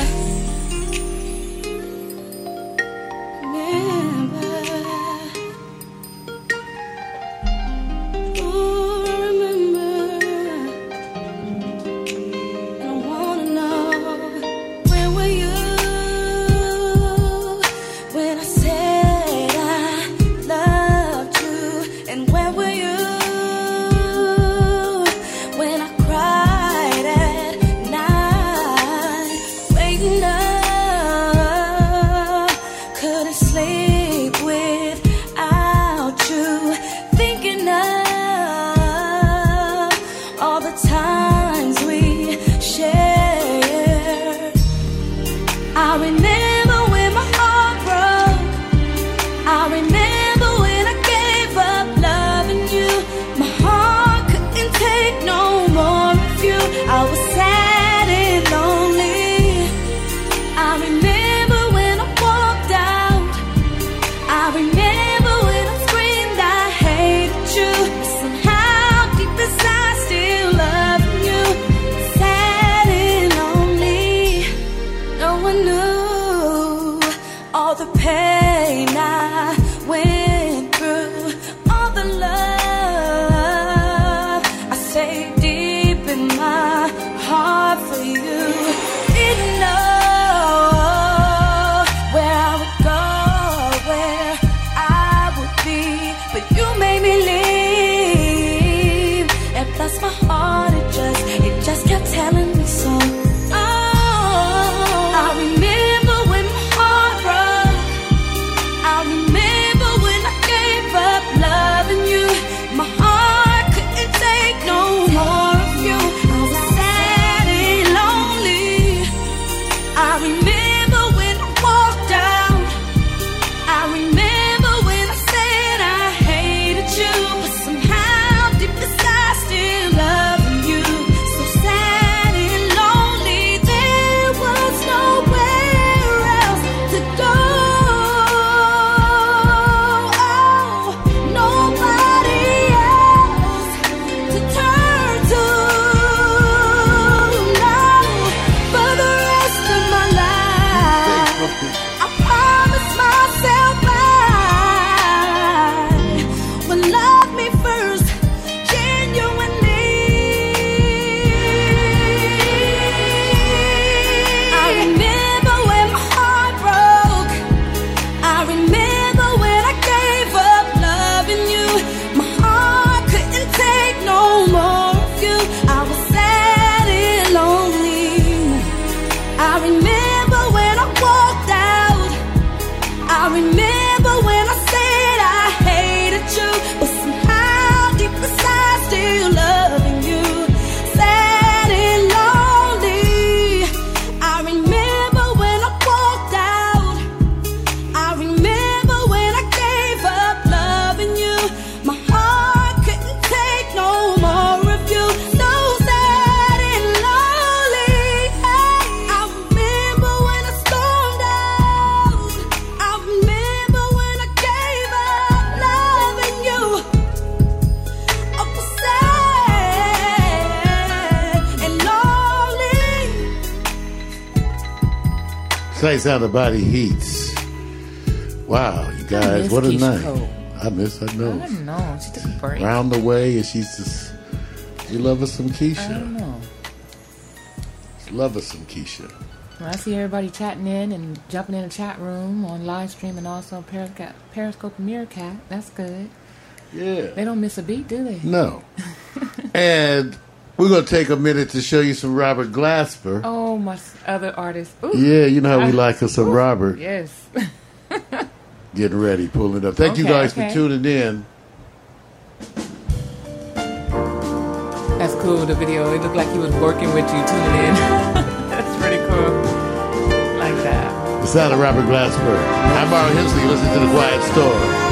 [SPEAKER 6] Sound the body heats. Wow, you guys, what a
[SPEAKER 8] Keyshia
[SPEAKER 6] night.
[SPEAKER 8] Cole.
[SPEAKER 6] I miss her
[SPEAKER 8] I
[SPEAKER 6] nose.
[SPEAKER 8] don't know. She took a break.
[SPEAKER 6] Round the way, and she's just. You love us some
[SPEAKER 8] Keyshia.
[SPEAKER 6] I
[SPEAKER 8] don't know.
[SPEAKER 6] Love us some Keyshia.
[SPEAKER 8] Well, I see everybody chatting in and jumping in the chat room on live stream and also Periscope, Periscope Meerkat. That's good.
[SPEAKER 6] Yeah.
[SPEAKER 8] They don't miss a beat, do they?
[SPEAKER 6] No. and we're going to take a minute to show you some Robert Glasper.
[SPEAKER 8] Oh, my other artist. Ooh.
[SPEAKER 6] Yeah, you know how we
[SPEAKER 8] I-
[SPEAKER 6] like us some Robert.
[SPEAKER 8] Yes.
[SPEAKER 6] Getting ready, pulling up. Thank you guys
[SPEAKER 8] okay.
[SPEAKER 6] for tuning in.
[SPEAKER 8] That's cool, the video. It looked like he was working with you, tuning in. That's pretty cool. Like that.
[SPEAKER 6] The sound of Robert Glasper. I'm Mario Hensley. Listen to The Quiet Storm.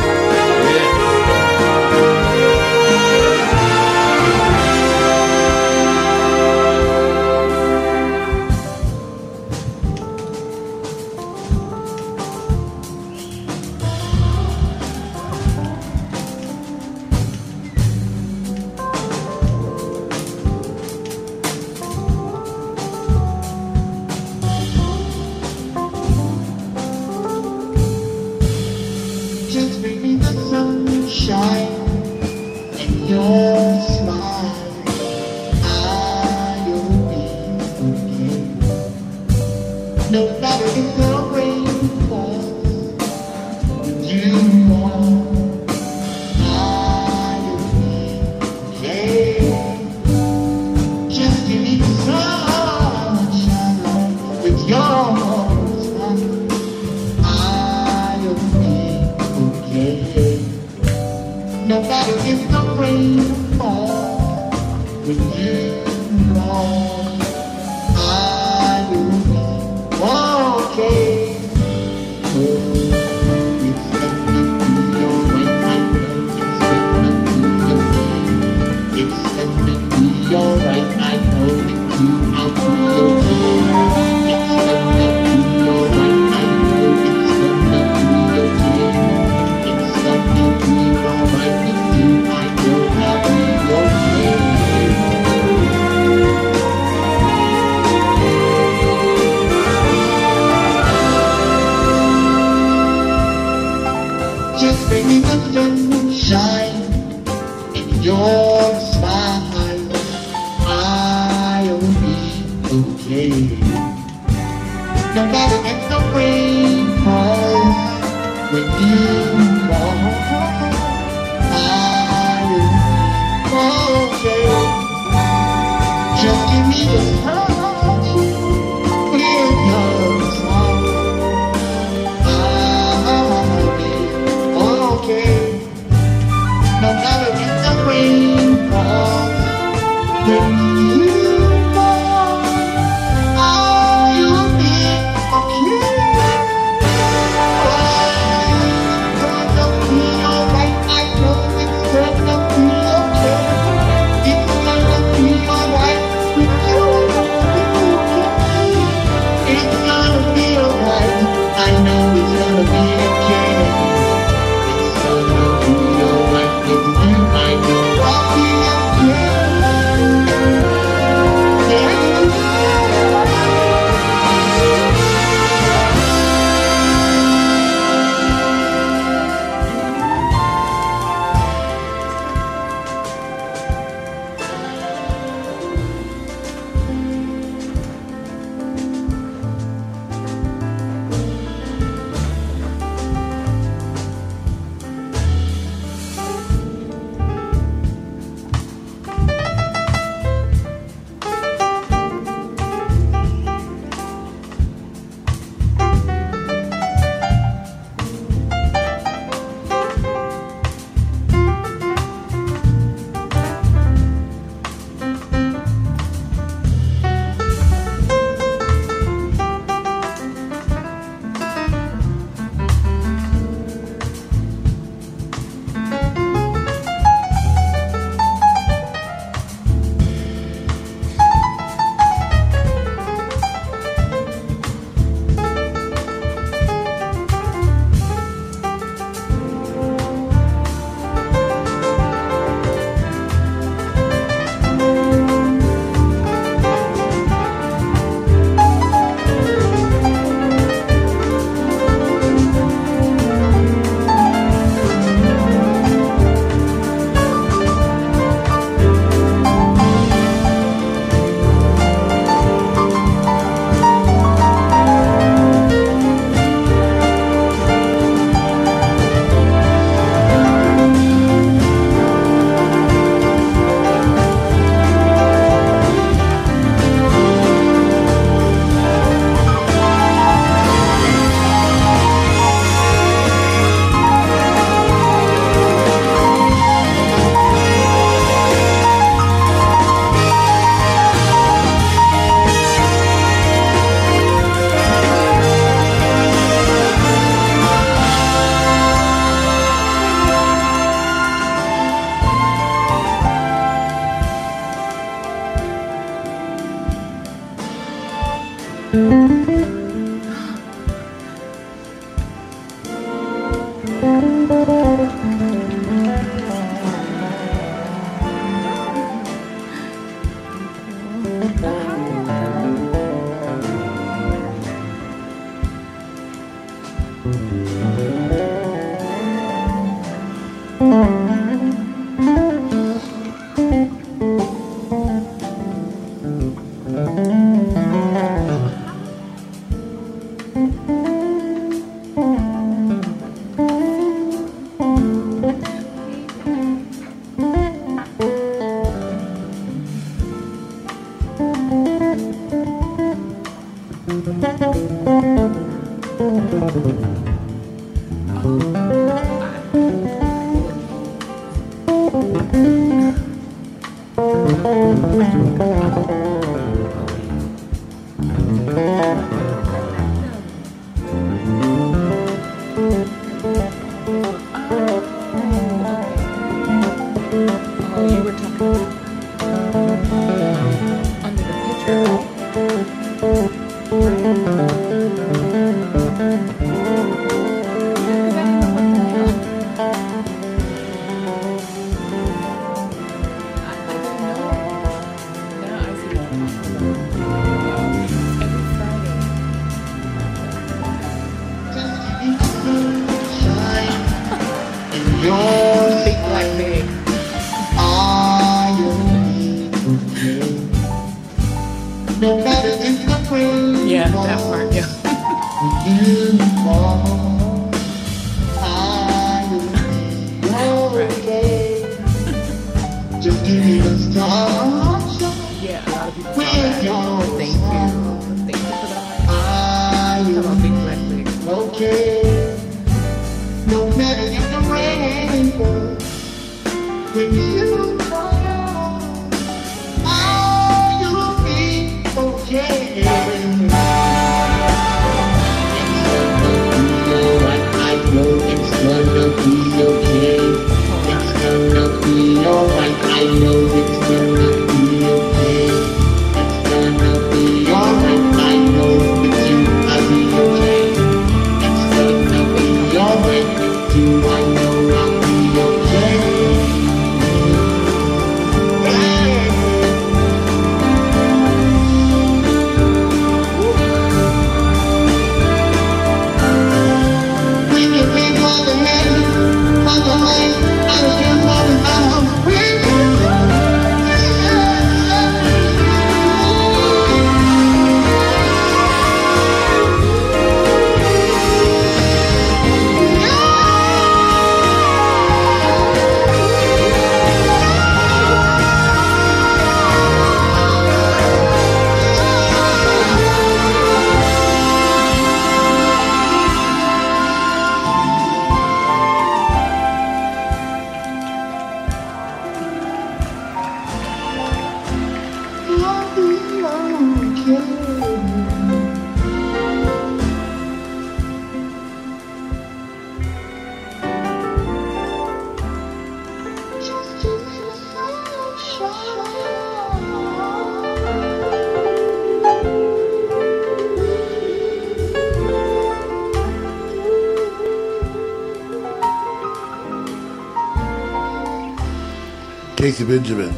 [SPEAKER 13] Casey Benjamin,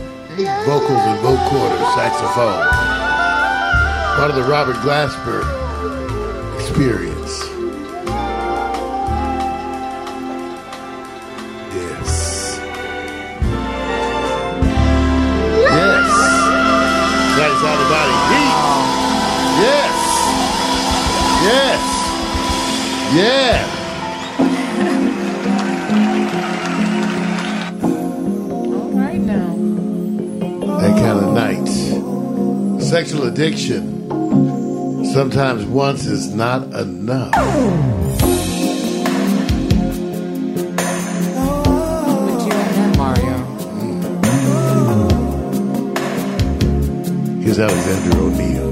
[SPEAKER 13] vocals and vocoder, saxophone. Part of the Robert Glasper addiction, sometimes once is not enough.
[SPEAKER 8] Mario. Mm.
[SPEAKER 13] Here's Alexander O'Neal.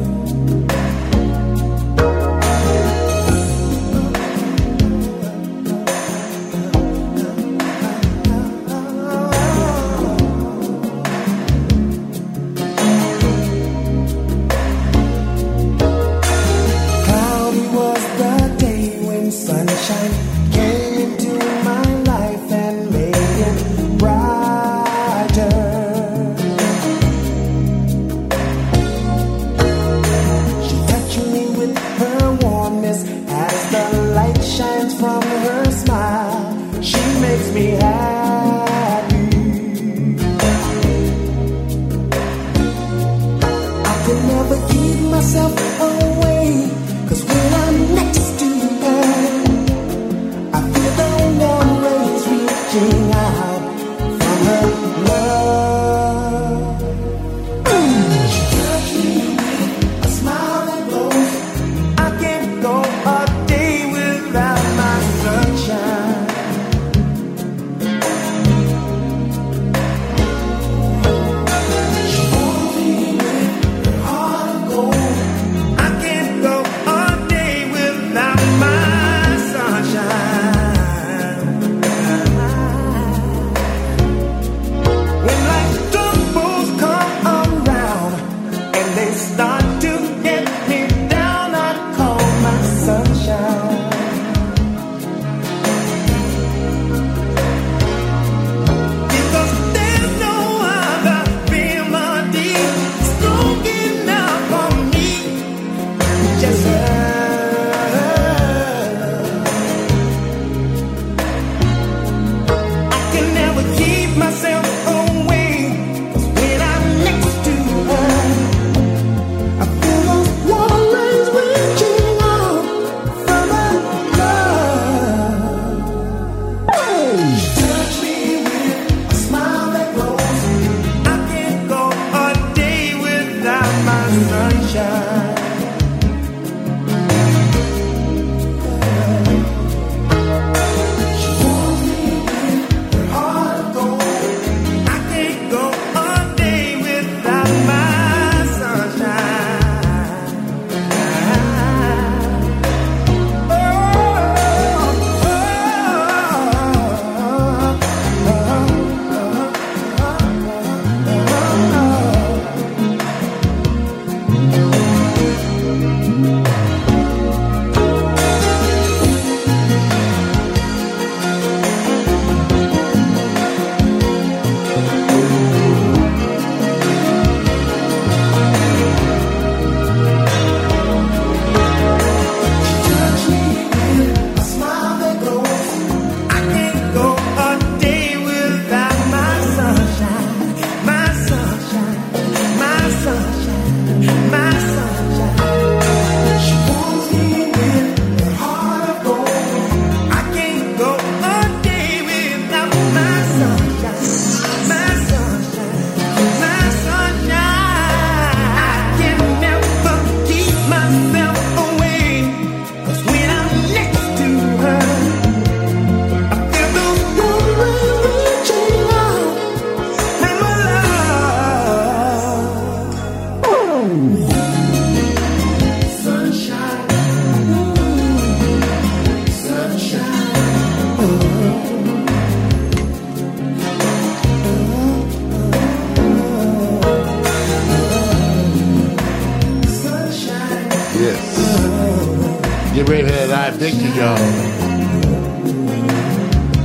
[SPEAKER 13] For I
[SPEAKER 2] victory, y'all.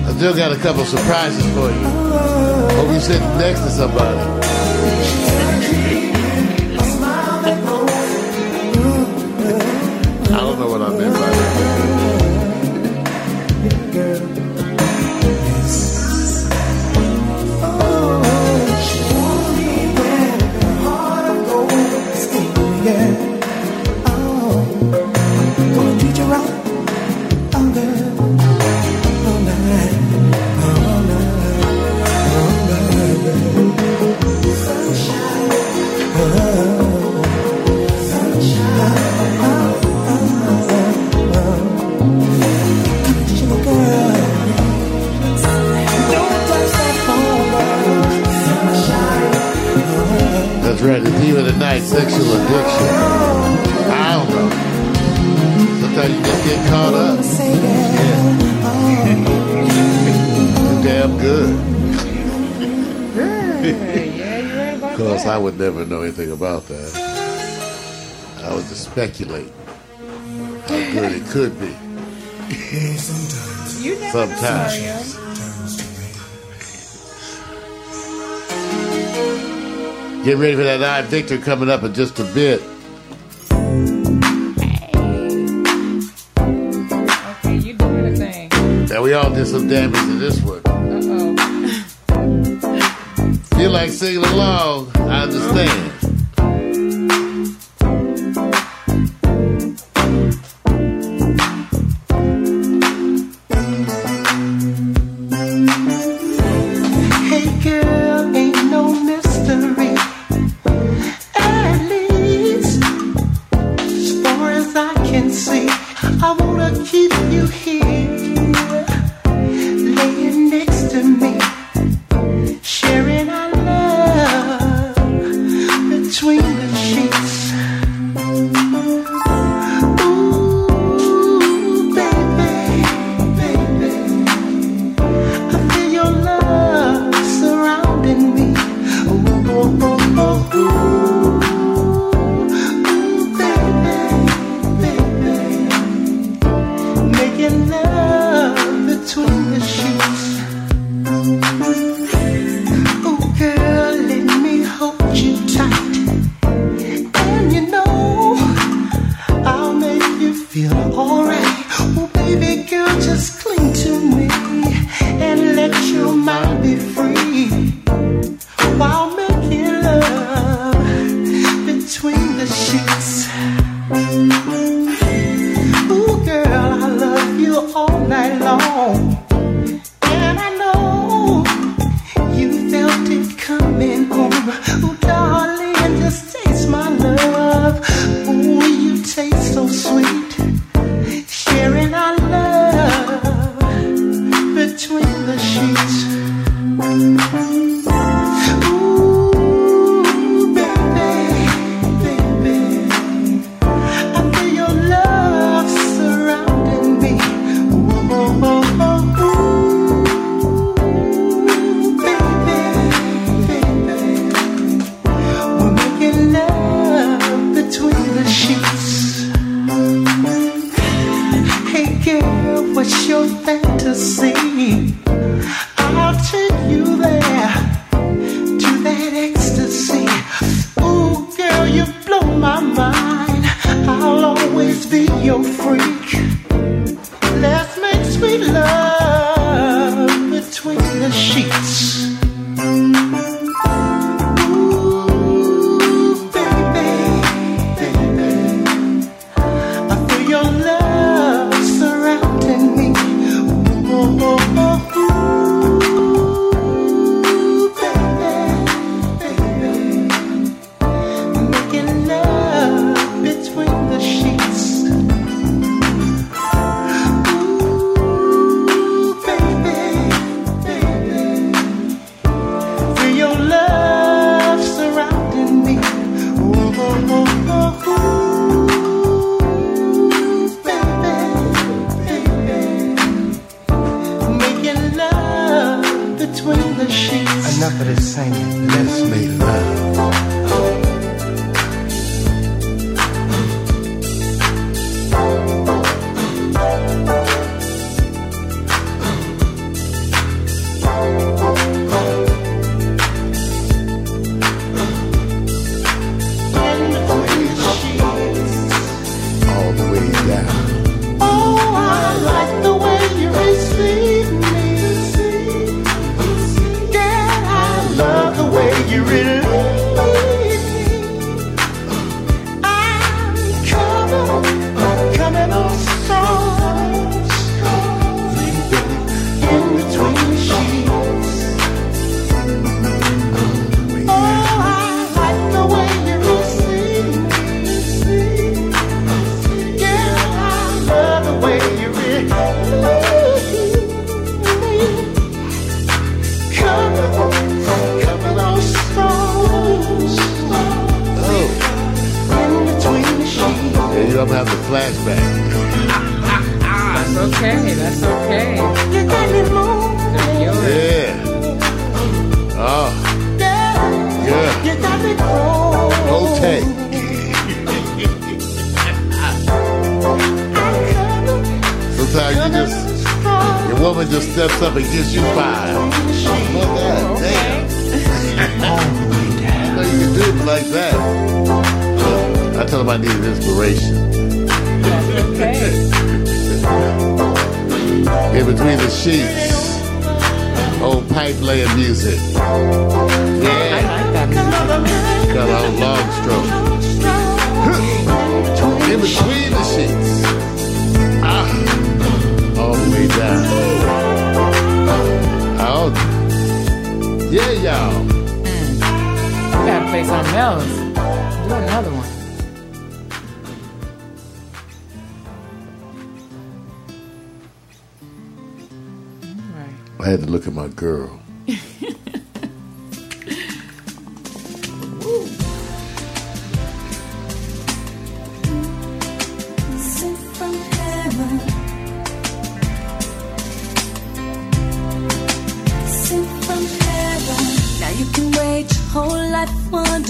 [SPEAKER 2] I still got a couple surprises for you. Hope you sitting next to somebody. I don't know what I meant by that. Of the night, sexual addiction. I don't know. Sometimes you just get caught up. Too damn good. Of course, I would never know anything about that. I would just speculate how good it could be.
[SPEAKER 8] Sometimes, you never know,
[SPEAKER 2] Sometimes. Get ready for that I Victor coming up in just a bit.
[SPEAKER 8] Okay, you doing a thing.
[SPEAKER 2] Now we all did some damage to this one.
[SPEAKER 8] Uh-oh.
[SPEAKER 2] Feel like singing along? I understand.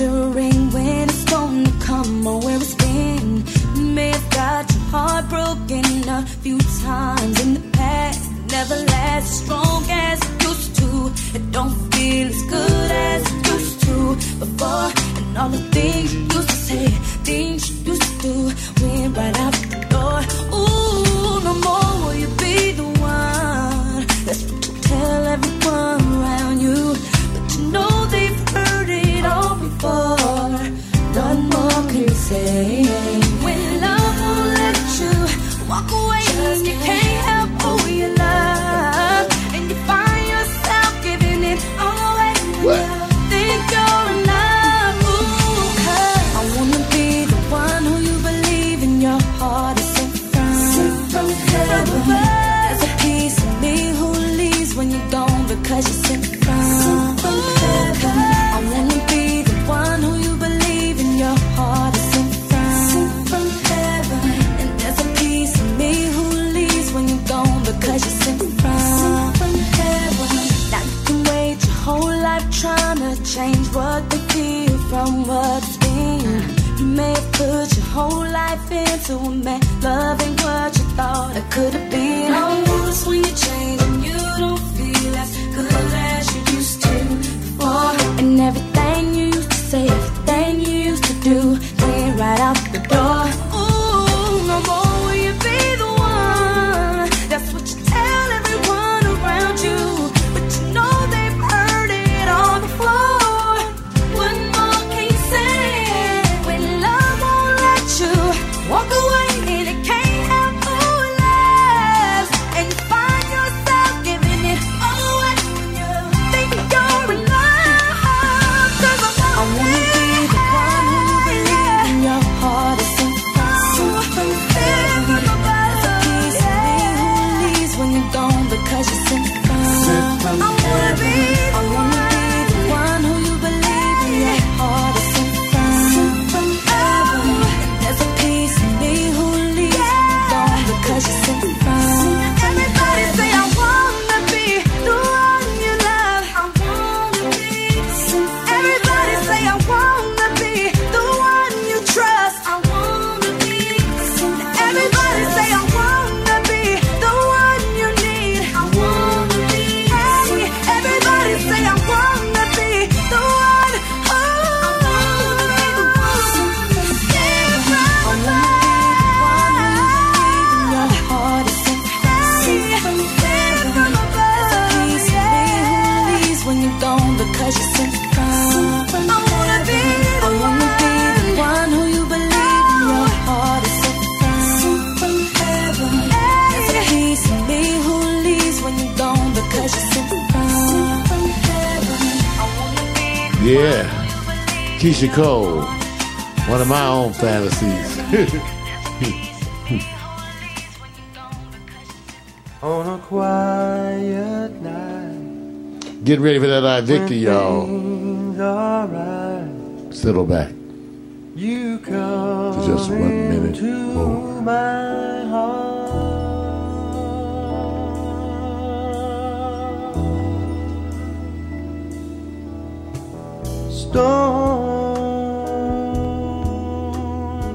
[SPEAKER 6] Wondering
[SPEAKER 14] on
[SPEAKER 15] a
[SPEAKER 16] quiet night.
[SPEAKER 2] Get ready for that Invicta, y'all.
[SPEAKER 16] Right.
[SPEAKER 2] Settle back.
[SPEAKER 16] You come
[SPEAKER 2] for just one minute more.
[SPEAKER 16] My heart. Stoned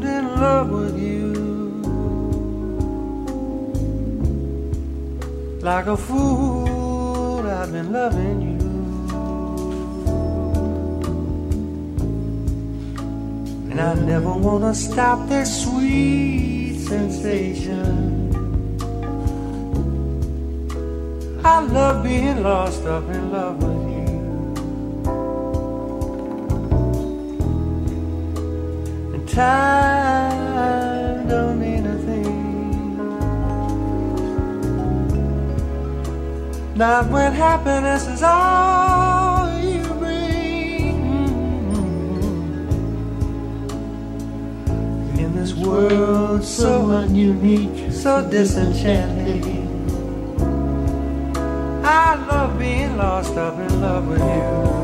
[SPEAKER 16] in love with you. Like a fool, I've been loving you. And I never wanna stop that sweet sensation. I love being lost up in love with you. And time don't Not when happiness is all you bring. In this world so ununique, so disenchanting. I love being lost up in love with you.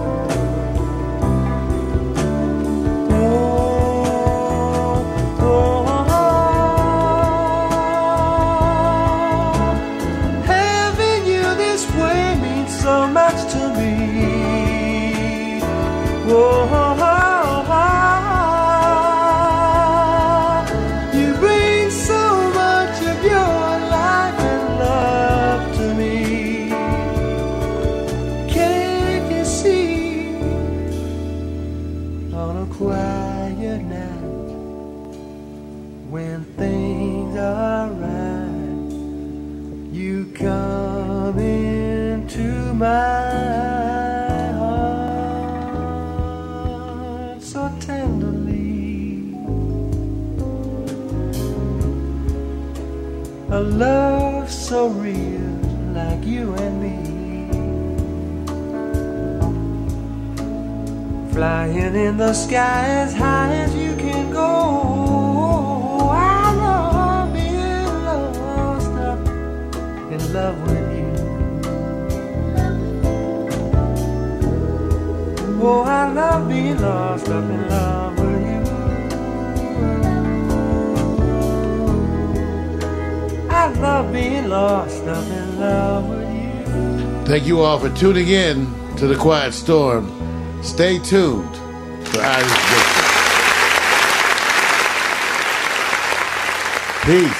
[SPEAKER 16] The sky as high as you can go. I love being lost up in love with you. Oh, I love being lost up in love with you. I love being lost up in love with you.
[SPEAKER 2] Thank you all for tuning in to The Quiet Storm. Stay tuned Peace.